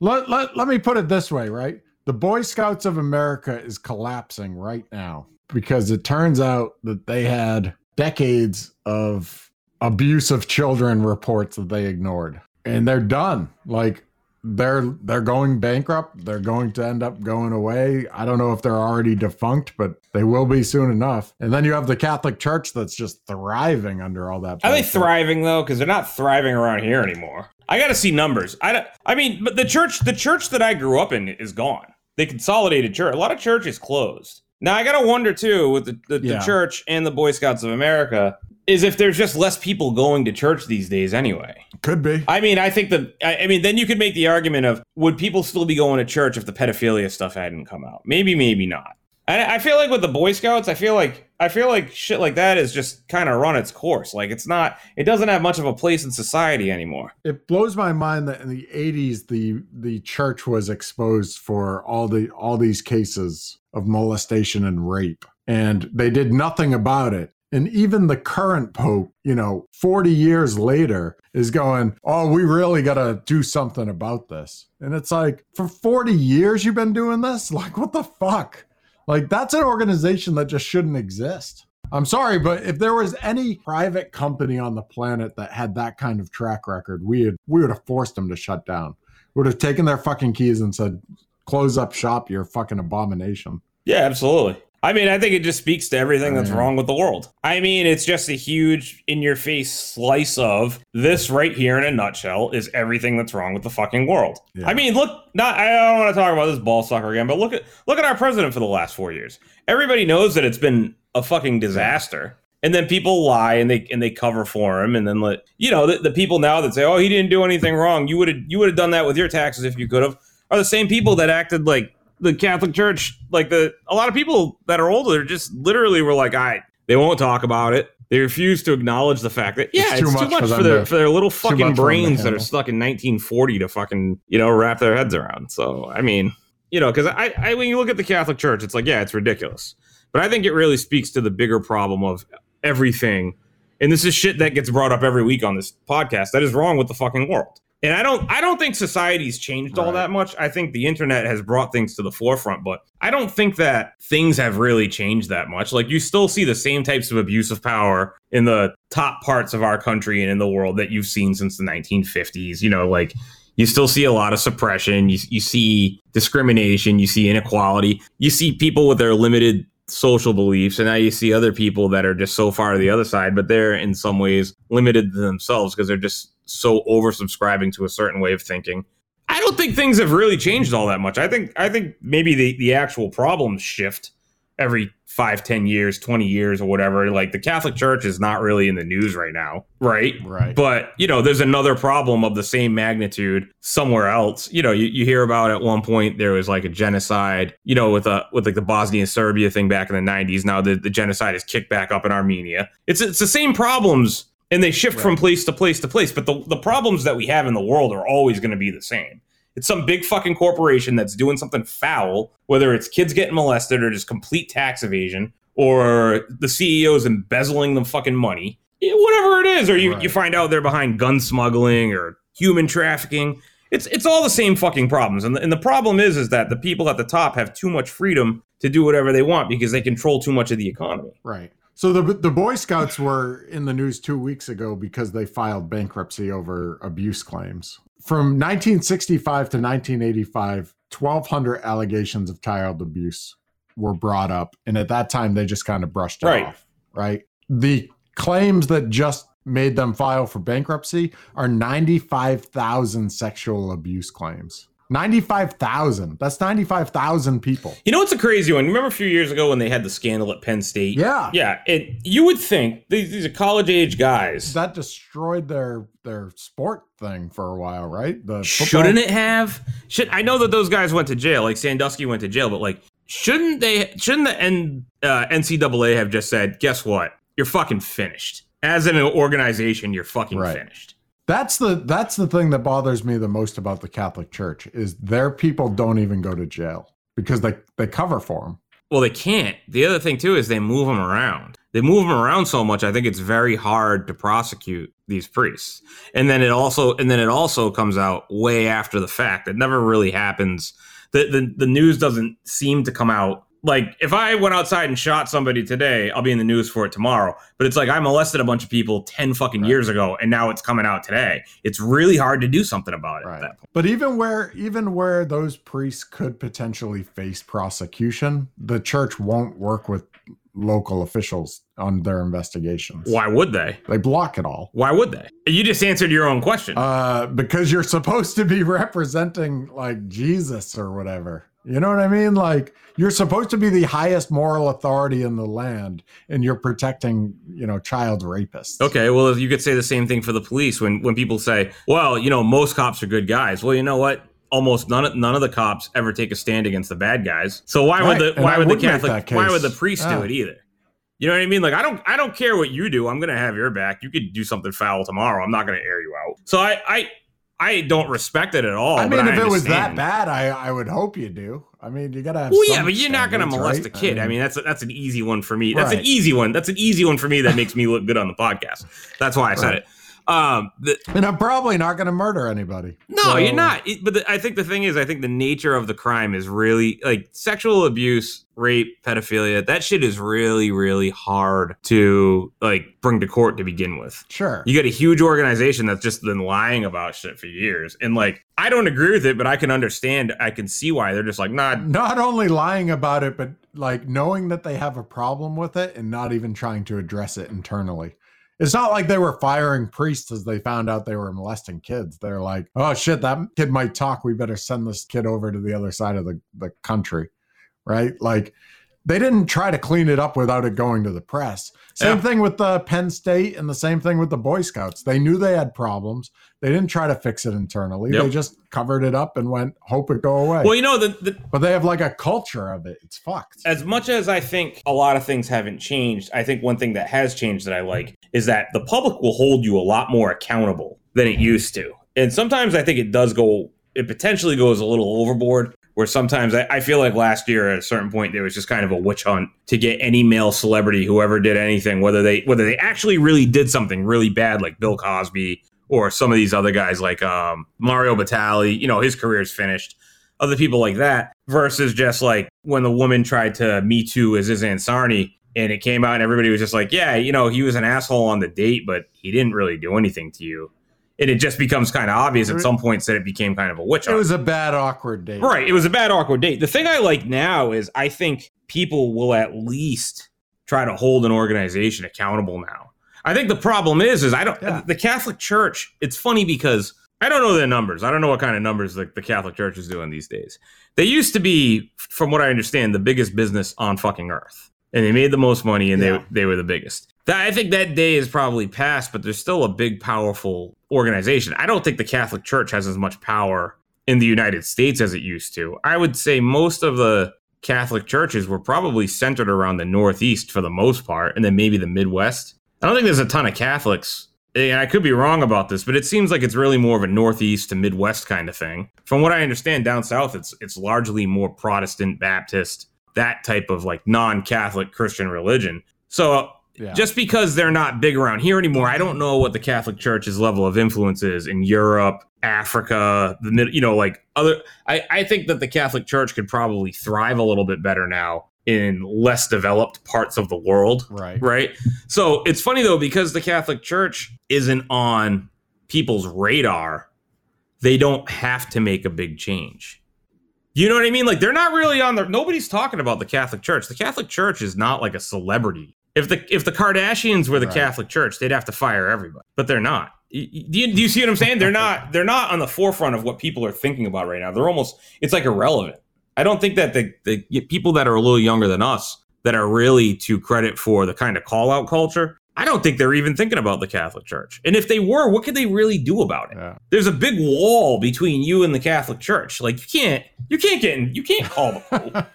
Let, let, let me put it this way, right? The Boy Scouts of America is collapsing right now because it turns out that they had decades of abuse of children reports that they ignored. And they're done. Like they're they're going bankrupt. They're going to end up going away. I don't know if they're already defunct, but they will be soon enough. And then you have the Catholic Church that's just thriving under all that. Are they thriving though? Because they're not thriving around here anymore. I got to see numbers. I don't, I mean, but the church, the church that I grew up in, is gone. They consolidated church. A lot of churches closed. Now I got to wonder too with the, the, Yeah. the church and the Boy Scouts of America is if there's just less people going to church these days anyway. Could be. I mean, I think that I, I mean, then you could make the argument of would people still be going to church if the pedophilia stuff hadn't come out? Maybe, maybe not. And I feel like with the Boy Scouts, I feel like I feel like shit like that is just kind of run its course. Like it's not, it doesn't have much of a place in society anymore. it blows my mind that in the 80s the the church was exposed for all the all these cases of molestation and rape and they did nothing about it and even the current pope you know 40 years later is going oh we really got to do something about this and it's like for 40 years you've been doing this like what the fuck like that's an organization that just shouldn't exist I'm sorry, but if there was any private company on the planet that had that kind of track record, we would we would have forced them to shut down. We Would have taken their fucking keys and said, "Close up shop, you're a fucking abomination." Yeah, absolutely. I mean, I think it just speaks to everything that's mm-hmm. wrong with the world. I mean, it's just a huge in your face slice of this right here in a nutshell is everything that's wrong with the fucking world. Yeah. I mean, look, not I don't want to talk about this ball sucker again, but look at look at our president for the last 4 years. Everybody knows that it's been a fucking disaster. And then people lie and they and they cover for him, and then let you know the, the people now that say, "Oh, he didn't do anything wrong." You would have you would have done that with your taxes if you could have. Are the same people that acted like the Catholic Church, like the a lot of people that are older, just literally were like, "I." They won't talk about it. They refuse to acknowledge the fact that yeah, it's, too much, for, them their to- for their little fucking for brains that are stuck in 1940 to fucking you know wrap their heads around. So I mean, you know, because I, I when you look at the Catholic Church, it's like yeah, it's ridiculous. But I think it really speaks to the bigger problem of everything. And this is shit that gets brought up every week on this podcast that is wrong with the fucking world. And I don't I don't think society's changed all Right. that much. I think the internet has brought things to the forefront, but I don't think that things have really changed that much. Like you still see the same types of abuse of power in the top parts of our country and in the world that you've seen since the 1950s. You know, like you still see a lot of suppression. You, you see discrimination. You see inequality. You see people with their limited social beliefs. And now you see other people that are just so far to the other side, but they're in some ways limited to themselves because they're just so oversubscribing to a certain way of thinking. I don't think things have really changed all that much. I think I think maybe the, the actual problems shift every five, ten years, 20 years, or whatever. Like the Catholic Church is not really in the news right now, right? Right. But you know, there's another problem of the same magnitude somewhere else. You know, you, you hear about at one point there was like a genocide, you know, with a with like the Bosnia Serbia thing back in the 90s. Now the, the genocide is kicked back up in Armenia. It's it's the same problems and they shift from place to place to place, but the, the problems that we have in the world are always going to be the same. It's some big fucking corporation that's doing something foul, whether it's kids getting molested or just complete tax evasion, or the CEO's embezzling them fucking money, whatever it is, or you, Right. you find out they're behind gun smuggling or human trafficking. It's it's all the same fucking problems, and the, and the problem is is that the people at the top have too much freedom to do whatever they want because they control too much of the economy. Right. So the the Boy Scouts were in the news two weeks ago because they filed bankruptcy over abuse claims. From 1965 to 1985, 1,200 allegations of child abuse were brought up, and at that time they just kind of brushed it Right. off. Right. The claims that just made them file for bankruptcy are 95,000 sexual abuse claims. 95,000. That's 95,000 people. You know what's a crazy one? Remember a few years ago when they had the scandal at Penn State? Yeah. Yeah. It you would think these, these are college age guys. That destroyed their their sport thing for a while, right? The Shouldn't it have? Should I know that those guys went to jail? Like Sandusky went to jail, but like, shouldn't they? Shouldn't the N, uh, NCAA have just said, "Guess what? You're fucking finished." As an organization, you're fucking Right. finished. That's the that's the thing that bothers me the most about the Catholic Church is their people don't even go to jail because they they cover for them. Well, they can't. The other thing too is they move them around. They move them around so much. I think it's very hard to prosecute these priests. And then it also and then it also comes out way after the fact. It never really happens. The the, the news doesn't seem to come out. Like if I went outside and shot somebody today, I'll be in the news for it tomorrow. But it's like I molested a bunch of people ten fucking Right. years ago, and now it's coming out today. It's really hard to do something about it at that point. But even where even where those priests could potentially face prosecution, the church won't work with local officials on their investigations. Why would they? They block it all. Why would they? You just answered your own question. Uh, because you're supposed to be representing like Jesus or whatever. You know what I mean? Like you're supposed to be the highest moral authority in the land, and you're protecting, you know, child rapists. Okay, well, you could say the same thing for the police when when people say, "Well, you know, most cops are good guys." Well, you know what? Almost none of none of the cops ever take a stand against the bad guys. So why Right, would the why I would the Catholic why would the priest Yeah. do it either? You know what I mean? Like I don't I don't care what you do. I'm gonna have your back. You could do something foul tomorrow. I'm not gonna air you out. So I I I don't respect it at all. I mean, if it was that bad, I I would hope you do. I mean, you gotta. Have well, yeah, but you're not going to molest right? a kid. I mean, that's a, that's an easy one for me. That's an easy one. That's an easy one for me that makes me look good on the podcast. That's why I said Right. it. Um, the, and I'm probably not going to murder anybody. no, So- you're not. It- but the, I think the thing is, I think the nature of the crime is really like sexual abuse, rape, pedophilia. That shit is really, really hard to like bring to court to begin with. Sure. You got a huge organization that's just been lying about shit for years, and like I don't agree with it, but I can understand. I can see why they're just like, not. not only lying about it, but like knowing that they have a problem with it and not even trying to address it internally. It's not like they were firing priests as they found out they were molesting kids. They're like, oh shit, that kid might talk. We better send this kid over to the other side of the, the country. Right? Like they didn't try to clean it up without it going to the press. Same Yeah. thing with the Penn State and the same thing with the Boy Scouts. They knew they had problems. They didn't try to fix it internally. Yep. They just covered it up and went, hope it go away. well, you know the, the But they have like a culture of it. It's fucked. as much as I think a lot of things haven't changed, I think one thing that has changed that I like is that the public will hold you a lot more accountable than it used to. And sometimes I think it does go, it potentially goes a little overboard. Where sometimes I, I feel like last year at a certain point there was just kind of a witch hunt to get any male celebrity whoever did anything, whether they whether they actually really did something really bad like Bill Cosby or some of these other guys like um, Mario Batali, you know, his career's finished other people like that versus just like when the woman tried to me too Aziz Ansari and it came out and everybody was just like, yeah, you know, he was an asshole on the date, but he didn't really do anything to you. And it just becomes kind of obvious at some points that it became kind of a witch It was a bad, awkward date. Right. It was a bad, awkward date. The thing I like now is I think people will at least try to hold an organization accountable now. I think the problem is, is I don't, Yeah. the Catholic Church, it's funny because I don't know their numbers. I don't know what kind of numbers the, the Catholic Church is doing these days. They used to be, from what I understand, the biggest business on fucking earth. And they made the most money and Yeah. they, they were the biggest. I think that day is probably past, but there's still a big, powerful organization. I don't think the Catholic Church has as much power in the United States as it used to. I would say most of the Catholic churches were probably centered around the Northeast for the most part, and then maybe the Midwest. I don't think there's a ton of Catholics. And I could be wrong about this, but it seems like it's really more of a Northeast to Midwest kind of thing. From what I understand, down south, it's it's largely more Protestant, Baptist, that type of like non-Catholic Christian religion. So uh, Yeah. just because they're not big around here anymore, I don't know what the Catholic Church's level of influence is in Europe, Africa, the mid, you know, like other. I, I think that the Catholic Church could probably thrive a little bit better now in less developed parts of the world, right. right? So it's funny though because the Catholic Church isn't on people's radar. They don't have to make a big change. You know what I mean? Like they're not really on the. Nobody's talking about the Catholic Church. The Catholic Church is not like a celebrity. If the if the Kardashians were the Right. Catholic Church, they'd have to fire everybody, but they're not. Do you, do you see what I'm saying? They're not they're not on the forefront of what people are thinking about right now. They're almost it's like irrelevant. I don't think that the, the people that are a little younger than us that are really to credit for the kind of call out culture. I don't think they're even thinking about the Catholic Church. And if they were, what could they really do about it? Yeah. There's a big wall between you and the Catholic Church. Like you can't you can't get in, you can't call the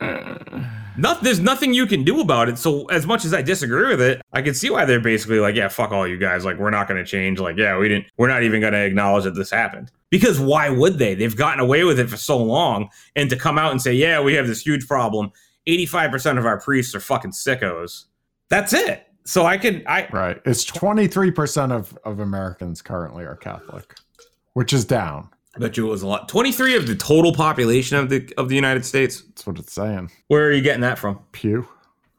Pope. Not, there's nothing you can do about it. So as much as I disagree with it, I can see why they're basically like, yeah, fuck all you guys. Like we're not going to change. Like yeah, we didn't. We're not even going to acknowledge that this happened. Because why would they? They've gotten away with it for so long, and to come out and say, yeah, we have this huge problem. Eighty-five percent of our priests are fucking sickos. That's it. So I can I Right. It's 23% of, of Americans currently are Catholic, which is down. I bet you it was a lot. Twenty-three of the total population of the of the United States. That's what it's saying. Where are you getting that from? Pew.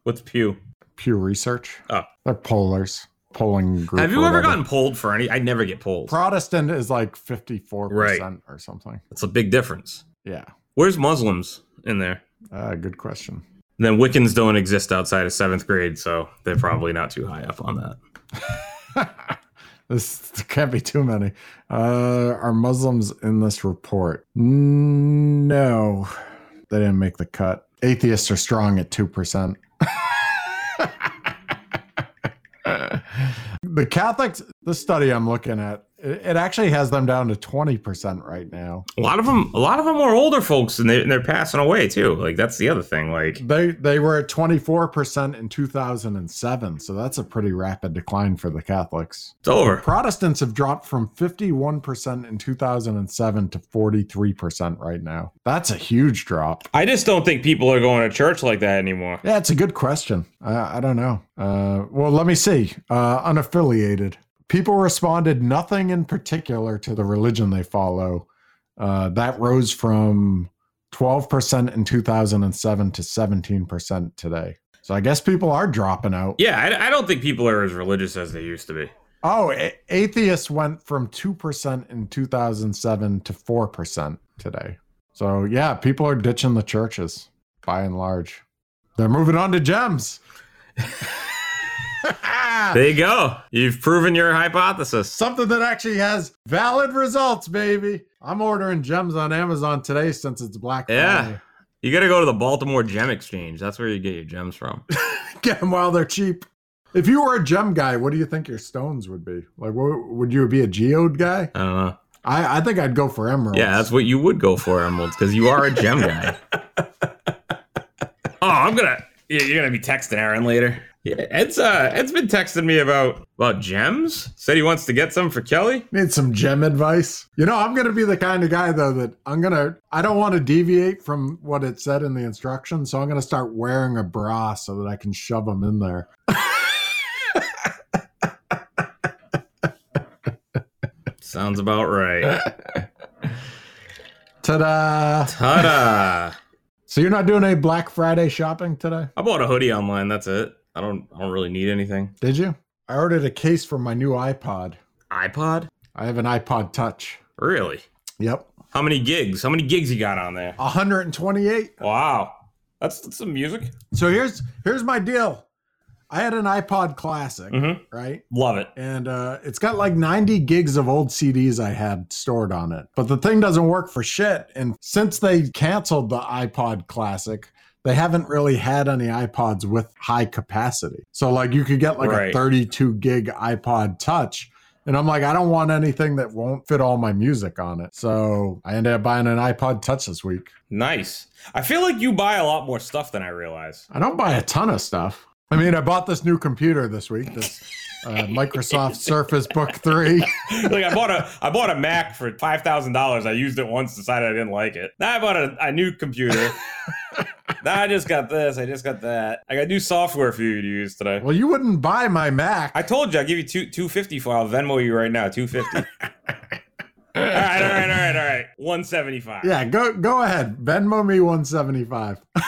What's Pew? Pew Research. Oh. They're pollers. Polling group. Have you ever gotten polled for any? I never get polled. Protestant is like 54% Right. or something. That's a big difference. Yeah. Where's Muslims in there? Uh, good question. Then Wiccans don't exist outside of seventh grade, so they're probably not too high up on that. this can't be too many. Uh, are Muslims in this report? No, they didn't make the cut. Atheists are strong at two percent. the Catholics, the study I'm looking at, it, actually has them down to twenty percent right now. A lot of them, a lot of them are older folks, and, they, and they're passing away too. Like that's the other thing. Like They they were at twenty four percent in two thousand and seven, so that's a pretty rapid decline for the Catholics. it's over. Protestants have dropped from 51% in 2007 to 43% right now. That's a huge drop. I just don't think people are going to church like that anymore. Yeah, it's a good question. I, I don't know. Uh, well, let me see. Uh, unaffiliated. People responded nothing in particular to the religion they follow. Uh, that rose from 12% in 2007 to 17% today. So I guess people are dropping out. Yeah, I, I don't think people are as religious as they used to be. Oh, a- atheists went from 2% in 2007 to 4% today. So, yeah, people are ditching the churches by and large. They're moving on to gems. There you go. You've proven your hypothesis. Something that actually has valid results, baby. I'm ordering gems on Amazon today since it's Black Yeah. You got to go to the Baltimore Gem Exchange. That's where you get your gems from. Get them while they're cheap. If you were a gem guy, what do you think your stones would be? Like, what, would you be a geode guy? I don't know. I, I think I'd go for emeralds. Yeah, that's what you would go for, emeralds, because you are a gem guy. oh, I'm gonna. You're gonna be texting Aaron later. Yeah, Ed's uh, Ed's been texting me about about gems. Said he wants to get some for Kelly. Need some gem advice. You know, I'm going to be the kind of guy, though, that I'm to, I don't want to deviate from what it said in the instructions. So I'm going to start wearing a bra so that I can shove them in there. Sounds about right. Ta da! Ta-da! So you're not doing any Black Friday shopping today? I bought a hoodie online. That's it. I don't. I don't really need anything. Did you? I ordered a case for my new iPod. iPod? I have an iPod Touch. Really? Yep. How many gigs? How many gigs you got on there? 128. Wow, that's, that's some music. So here's here's my deal. I had an iPod Classic, Mm-hmm. right? Love it. and uh, it's got like 90 gigs of old CDs I had stored on it. But the thing doesn't work for shit. And since they canceled the iPod Classic, they haven't really had any iPods with high capacity. So like you could get like a 32 gig iPod Touch. And I'm like, I don't want anything that won't fit all my music on it. So I ended up buying an iPod Touch this week. Nice. I feel like you buy a lot more stuff than I realize. I don't buy a ton of stuff. I mean, I bought this new computer this week, this uh, Microsoft Surface Book 3. like I bought a I bought a Mac for five thousand dollars. I used it once, decided I didn't like it. Now I bought a, a new computer. now I just got this. I just got that. I got new software for you to use today. Well, you wouldn't buy my Mac. I told you I'll give you two two fifty for I'll Venmo you right now. Two fifty. all right, all right, all right, all right. One seventy five. yeah, go go ahead. Venmo me 175.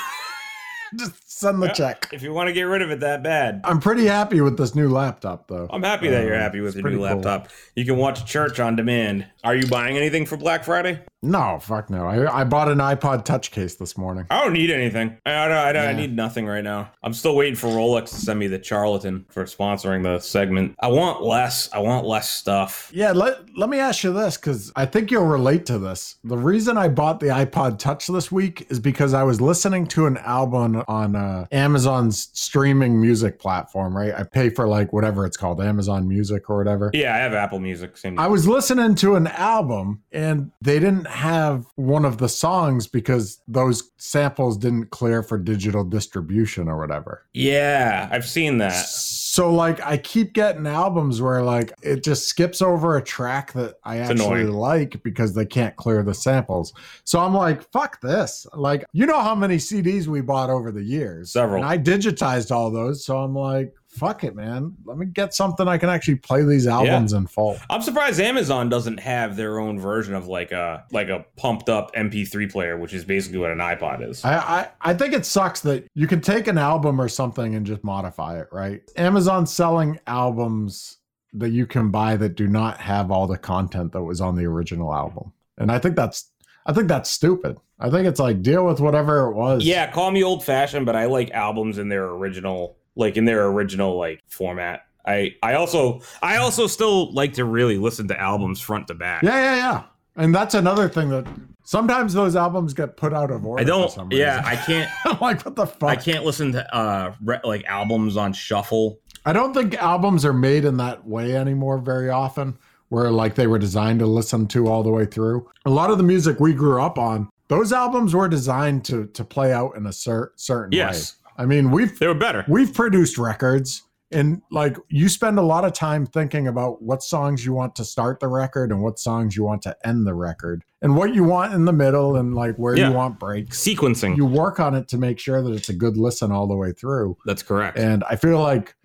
Just Send the Yeah. check. If you want to get rid of it that bad. I'm pretty happy with this new laptop, though. I'm happy that you're Uh, happy with your new cool. laptop. You can watch church on demand. Are you buying anything for Black Friday? No, fuck no. I, I bought an iPod Touch case this morning. I don't need anything. I, I, don't- I need nothing right now. I'm still waiting for Rolex to send me the charlatan for sponsoring the segment. I want less. I want less stuff. Yeah, let, let me ask you this because I think you'll relate to this. The reason I bought the iPod Touch this week is because I was listening to an album on uh, Uh, Amazon's streaming music platform, right? I pay for like whatever it's called, Amazon Music or whatever. Yeah, I have Apple Music. Same. I was listening to an album and they didn't have one of the songs because those samples didn't clear for digital distribution or whatever. yeah, I've seen that. So like I keep getting albums where like it just skips over a track that I It's actually annoying. like because they can't clear the samples. So I'm like, fuck this. Like, you know how many CDs we bought over the years. Several. And I digitized all those. So I'm like, fuck it, man. Let me get something I can actually play these albums in full. I'm surprised Amazon doesn't have their own version of like a like a pumped up MP3 player, which is basically what an iPod is. I, I, I think it sucks that you can take an album or something and just modify it, right? Amazon selling albums that you can buy that do not have all the content that was on the original album. And I think that's I think that's stupid. I think it's like deal with whatever it was. Yeah, call me old fashioned, but I like albums in their original, like in their original like format. I I also I also still like to really listen to albums front to back. Yeah, yeah, yeah. And that's another thing that sometimes those albums get put out of order. I don't. Yeah. I can't. I'm like, what the fuck? I can't listen to uh re- like albums on shuffle. I don't think albums are made in that way anymore very often, where like they were designed to listen to all the way through. A lot of the music we grew up on, those albums were designed to to play out in a cer- certain Yes. way. I mean, we've They were better. we've produced records and like you spend a lot of time thinking about what songs you want to start the record and what songs you want to end the record and what you want in the middle and like where Yeah. you want breaks. Sequencing. You work on it to make sure that it's a good listen all the way through. That's correct. And I feel like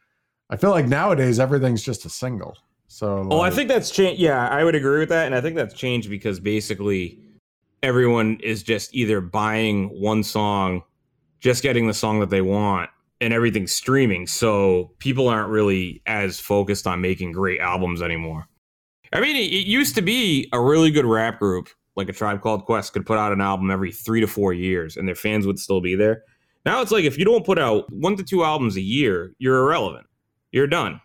I feel like nowadays everything's just a single. So Oh, I think that's changed. Yeah, I would agree with that, and I think that's changed because basically everyone is just either buying one song, just getting the song that they want, and everything's streaming. So people aren't really as focused on making great albums anymore. I mean, it, it used to be a really good rap group, like a Tribe Called Quest, could put out an album every three to four years, and their fans would still be there. Now it's like if you don't put out one to two albums a year, you're irrelevant. You're done.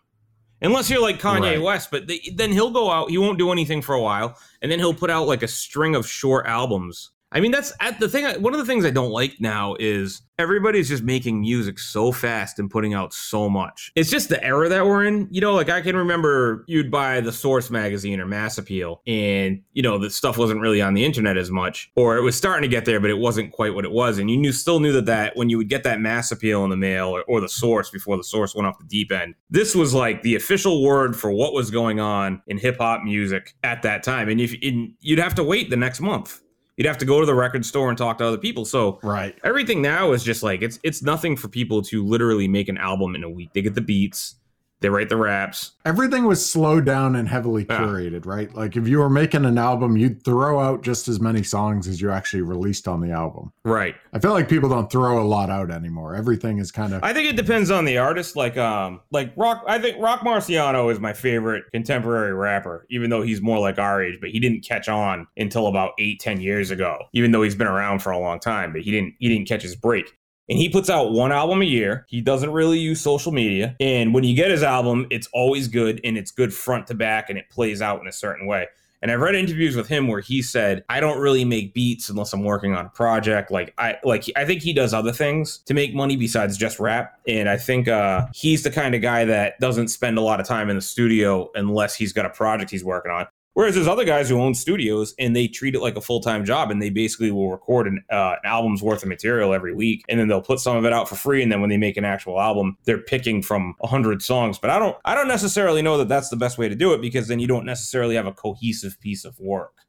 Unless you're like Kanye Right. West, but th- then he'll go out, he won't do anything for a while, and then he'll put out like a string of short albums. I mean, that's at the thing. One of the things I don't like now is everybody's just making music so fast and putting out so much. It's just the era that we're in. You know, like I can remember you'd buy the Source magazine or Mass Appeal, and you know the stuff wasn't really on the internet as much, or it was starting to get there, but it wasn't quite what it was. And you knew still knew that that when you would get that Mass Appeal in the mail or, or the Source before the Source went off the deep end, this was like the official word for what was going on in hip hop music at that time. And if and you'd have to wait the next month. You'd have to go to the record store and talk to other people. So right. everything now is just like it's it's nothing for people to literally make an album in a week. They get the beats, they write the raps. Everything was slowed down and heavily Yeah. curated, right? Like if you were making an album, you'd throw out just as many songs as you actually released on the album. Right. I feel like people don't throw a lot out anymore. Everything is kind of I think it depends on the artist. Like um like Roc I think Roc Marciano is my favorite contemporary rapper, even though he's more like our age, but he didn't catch on until about eight, ten years ago, even though he's been around for a long time, but he didn't he didn't catch his break. And he puts out one album a year. He doesn't really use social media. And when you get his album, it's always good and it's good front to back and it plays out in a certain way. And I've read interviews with him where he said, "I don't really make beats unless I'm working on a project. Like I like I think he does other things to make money besides just rap. And I think uh, he's the kind of guy that doesn't spend a lot of time in the studio unless he's got a project he's working on. Whereas there's other guys who own studios and they treat it like a full time job and they basically will record an, uh, an album's worth of material every week and then they'll put some of it out for free and then when they make an actual album they're picking from a hundred songs. But I don't I don't necessarily know that that's the best way to do it because then you don't necessarily have a cohesive piece of work.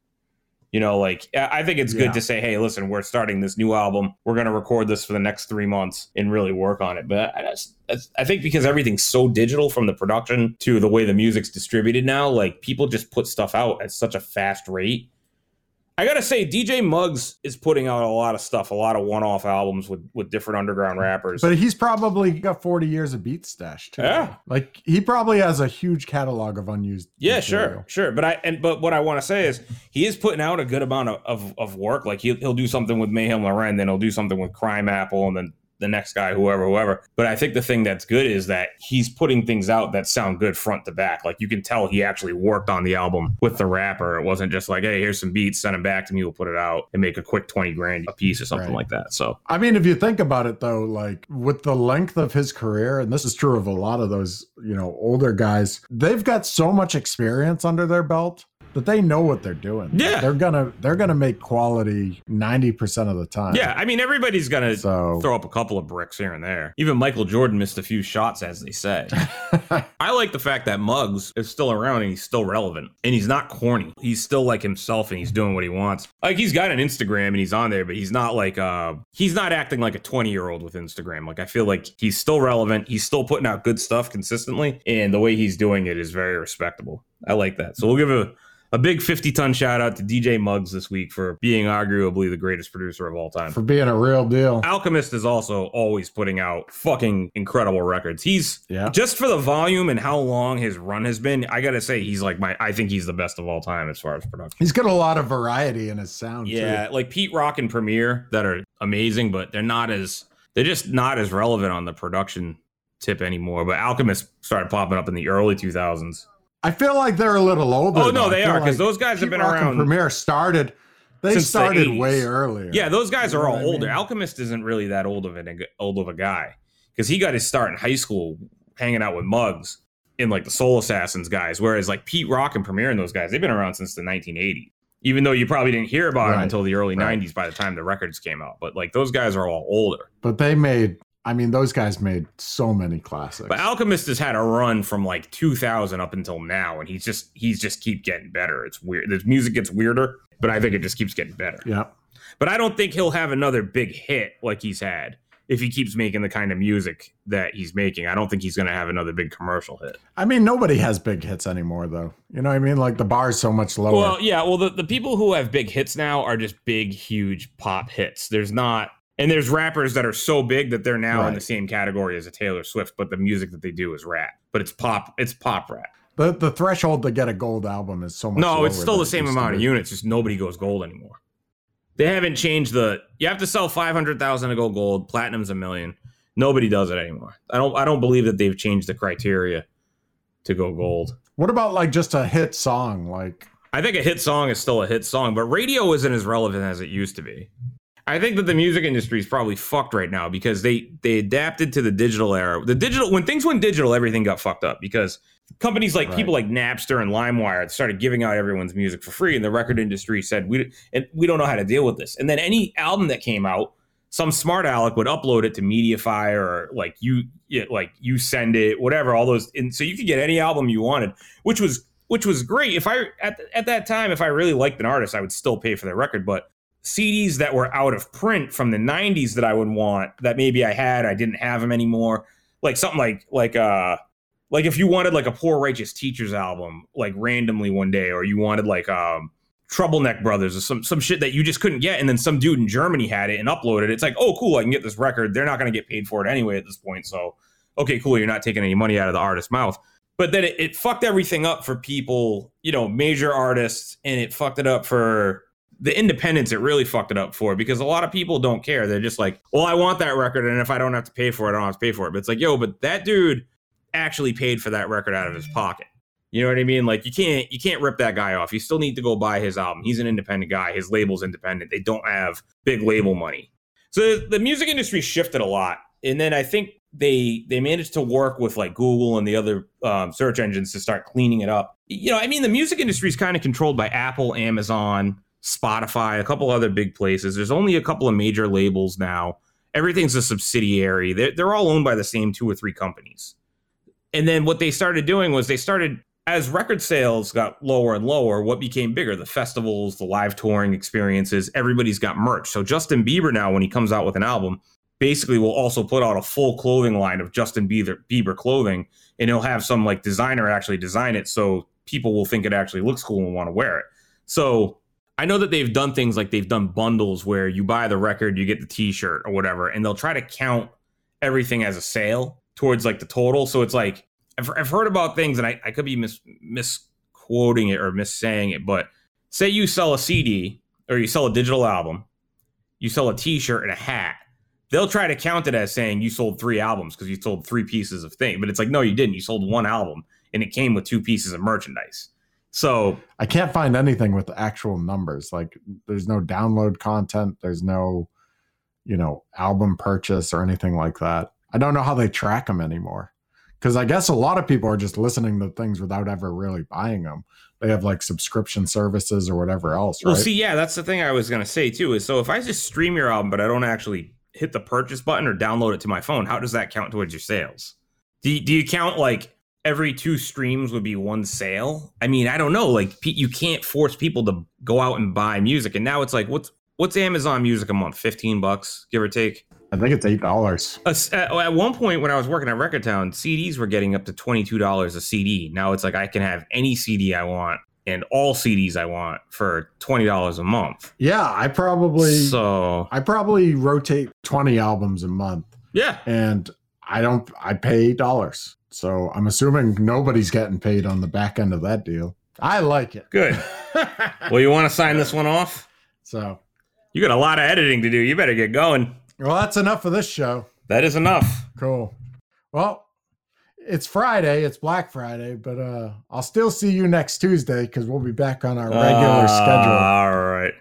You know, like I think it's Yeah. good to say, hey, listen, we're starting this new album. We're going to record this for the next three months and really work on it. But I, just, I think because everything's so digital from the production to the way the music's distributed now, like people just put stuff out at such a fast rate. I gotta say, DJ Muggs is putting out a lot of stuff, a lot of one-off albums with with different underground rappers. But he's probably got 40 years of beat stash too. Yeah. Like he probably has a huge catalog of unused. yeah, material. sure, sure. But I and but what I want to say is he is putting out a good amount of, of, of work. Like he'll he'll do something with Mayhem Lauren, then he'll do something with Crimeapple, and then the next guy, whoever, whoever. But I think the thing that's good is that he's putting things out that sound good front to back. Like you can tell he actually worked on the album with the rapper. It wasn't just like, hey, here's some beats, send them back to me, we'll put it out and make a quick 20 grand a piece or something Right. like that. So I mean, if you think about it though, like with the length of his career, and this is true of a lot of those, you know, older guys, they've got so much experience under their belt that they know what they're doing. Yeah. They're gonna they're gonna make quality 90% of the time. yeah, I mean, everybody's to So throw up a couple of bricks here and there. Even Michael Jordan missed a few shots, as they say. I like the fact that Muggs is still around and he's still relevant and he's not corny. He's still like himself and he's doing what he wants. Like he's got an Instagram and he's on there, but he's not like uh he's not acting like a 20 year old with Instagram. Like I feel like he's still relevant. He's still putting out good stuff consistently, and the way he's doing it is very respectable. I like that. So we'll give a a big 50 ton shout out to DJ Muggs this week for being arguably the greatest producer of all time. for being a real deal. Alchemist is also always putting out fucking incredible records. He's Yeah. just for the volume and how long his run has been. I gotta say, he's like my. I think he's the best of all time as far as production. He's got a lot of variety in his sound Yeah, too. like Pete Rock and Premier that are amazing, but they're not as they're just not as relevant on the production tip anymore. But Alchemist started popping up in the early 2000s. I feel like they're a little older. Oh no, they are because like those guys have been Rock around. Premier started they since the started 80s. way earlier. Yeah, those guys You are all what I older. mean? Alchemist isn't really that old of an old of a guy because he got his start in high school hanging out with Muggs in like the Soul Assassins guys, whereas like Pete Rock and Premier and those guys, they've been around since the 1980s. Even though you probably didn't hear about them until the early right. 90s by the time the records came out, but like those guys are all older. But they made I mean, those guys made so many classics. But Alchemist has had a run from like 2000 up until now, and he's just he's just keep getting better. It's weird. The music gets weirder, but I think it just keeps getting better. yeah. But I don't think he'll have another big hit like he's had if he keeps making the kind of music that he's making. I don't think he's going to have another big commercial hit. I mean, nobody has big hits anymore, though. You know what I mean? Like the bar's so much lower. Well, yeah. Well, the, the people who have big hits now are just big, huge pop hits. There's not, and there's rappers that are so big that they're now in the same category as a Taylor Swift, but the music that they do is rap. But it's pop. It's pop rap. the the threshold to get a gold album is so much. No, it's still the same amount of units. Just nobody goes gold anymore. They haven't changed the. You have to sell five hundred thousand to go gold. Platinum's a million. Nobody does it anymore. I don't. I don't believe that they've changed the criteria to go gold. What about like just a hit song? Like I think a hit song is still a hit song, but radio isn't as relevant as it used to be. I think that the music industry is probably fucked right now because they they adapted to the digital era. The digital when things went digital, everything got fucked up because companies like Right. people like Napster and LimeWire started giving out everyone's music for free, and the record industry said we and we don't know how to deal with this. And then any album that came out, some smart aleck would upload it to Mediafire or like you like YouSendIt, whatever. All those, and so you could get any album you wanted, which was which was great. If I at at that time, if I really liked an artist, I would still pay for their record, but CDs that were out of print from the 90s that I would want that maybe I had, I didn't have them anymore. Like something like like uh like if you wanted like a Poor Righteous Teachers album like randomly one day or you wanted like um Troubleneck Brothers or some some shit that you just couldn't get and then some dude in Germany had it and uploaded it. It's like, "Oh, cool, I can get this record. They're not going to get paid for it anyway at this point." So, okay, cool, you're not taking any money out of the artist's mouth but then it, it fucked everything up for people, you know, major artists, and it fucked it up for the independents. It really fucked it up for because a lot of people don't care. They're just like, well, I want that record, and if I don't have to pay for it, I don't have to pay for it. But it's like, yo, but that dude actually paid for that record out of his pocket. You know what I mean? Like you can't you can't rip that guy off. You still need to go buy his album. He's an independent guy. His label's independent. They don't have big label money. So the music industry shifted a lot, and then I think they they managed to work with like Google and the other um, search engines to start cleaning it up. You know, I mean, the music industry is kind of controlled by Apple, Amazon, Spotify, a couple other big places. There's only a couple of major labels now. Everything's a subsidiary. They're, they're all owned by the same two or three companies. And then what they started doing was they started as record sales got lower and lower, what became bigger? The festivals, the live touring experiences, everybody's got merch. So Justin Bieber now, when he comes out with an album, basically will also put out a full clothing line of Justin Bieber, Bieber clothing, and he'll have some like designer actually design it so people will think it actually looks cool and want to wear it. So I know that they've done things like they've done bundles where you buy the record, you get the T-shirt or whatever, and they'll try to count everything as a sale towards like the total. So it's like I've, I've heard about things, and I, I could be mis misquoting it or missaying it, but say you sell a CD or you sell a digital album, you sell a T-shirt and a hat. They'll try to count it as saying you sold three albums because you sold three pieces of thing, but it's like no, you didn't. You sold one album, and it came with two pieces of merchandise. So I can't find anything with actual numbers. Like there's no download content, there's no, you know, album purchase or anything like that. I don't know how they track them anymore. Because I guess a lot of people are just listening to things without ever really buying them. They have like subscription services or whatever else, right? Well, see, yeah, that's the thing I was gonna say too. Is so if I just stream your album, but I don't actually hit the purchase button or download it to my phone, how does that count towards your sales? Do you, do you count like every two streams would be one sale. I mean, I don't know. Like you can't force people to go out and buy music. And now it's like, what's what's Amazon Music a month? Fifteen bucks, give or take. I think it's eight dollars. At one point, when I was working at Record Town, CDs were getting up to twenty two dollars a CD. Now it's like I can have any CD I want and all CDs I want for twenty dollars a month. Yeah, I probably so I probably rotate twenty albums a month. Yeah, and I don't. I pay eight dollars. So I'm assuming nobody's getting paid on the back end of that deal. I like it. Good. well, you want to sign this one off? So you got a lot of editing to do. You better get going. Well, that's enough for this show. That is enough. Cool. Well, it's Friday. It's Black Friday, but uh I'll still see you next Tuesday because we'll be back on our regular uh, schedule. All right.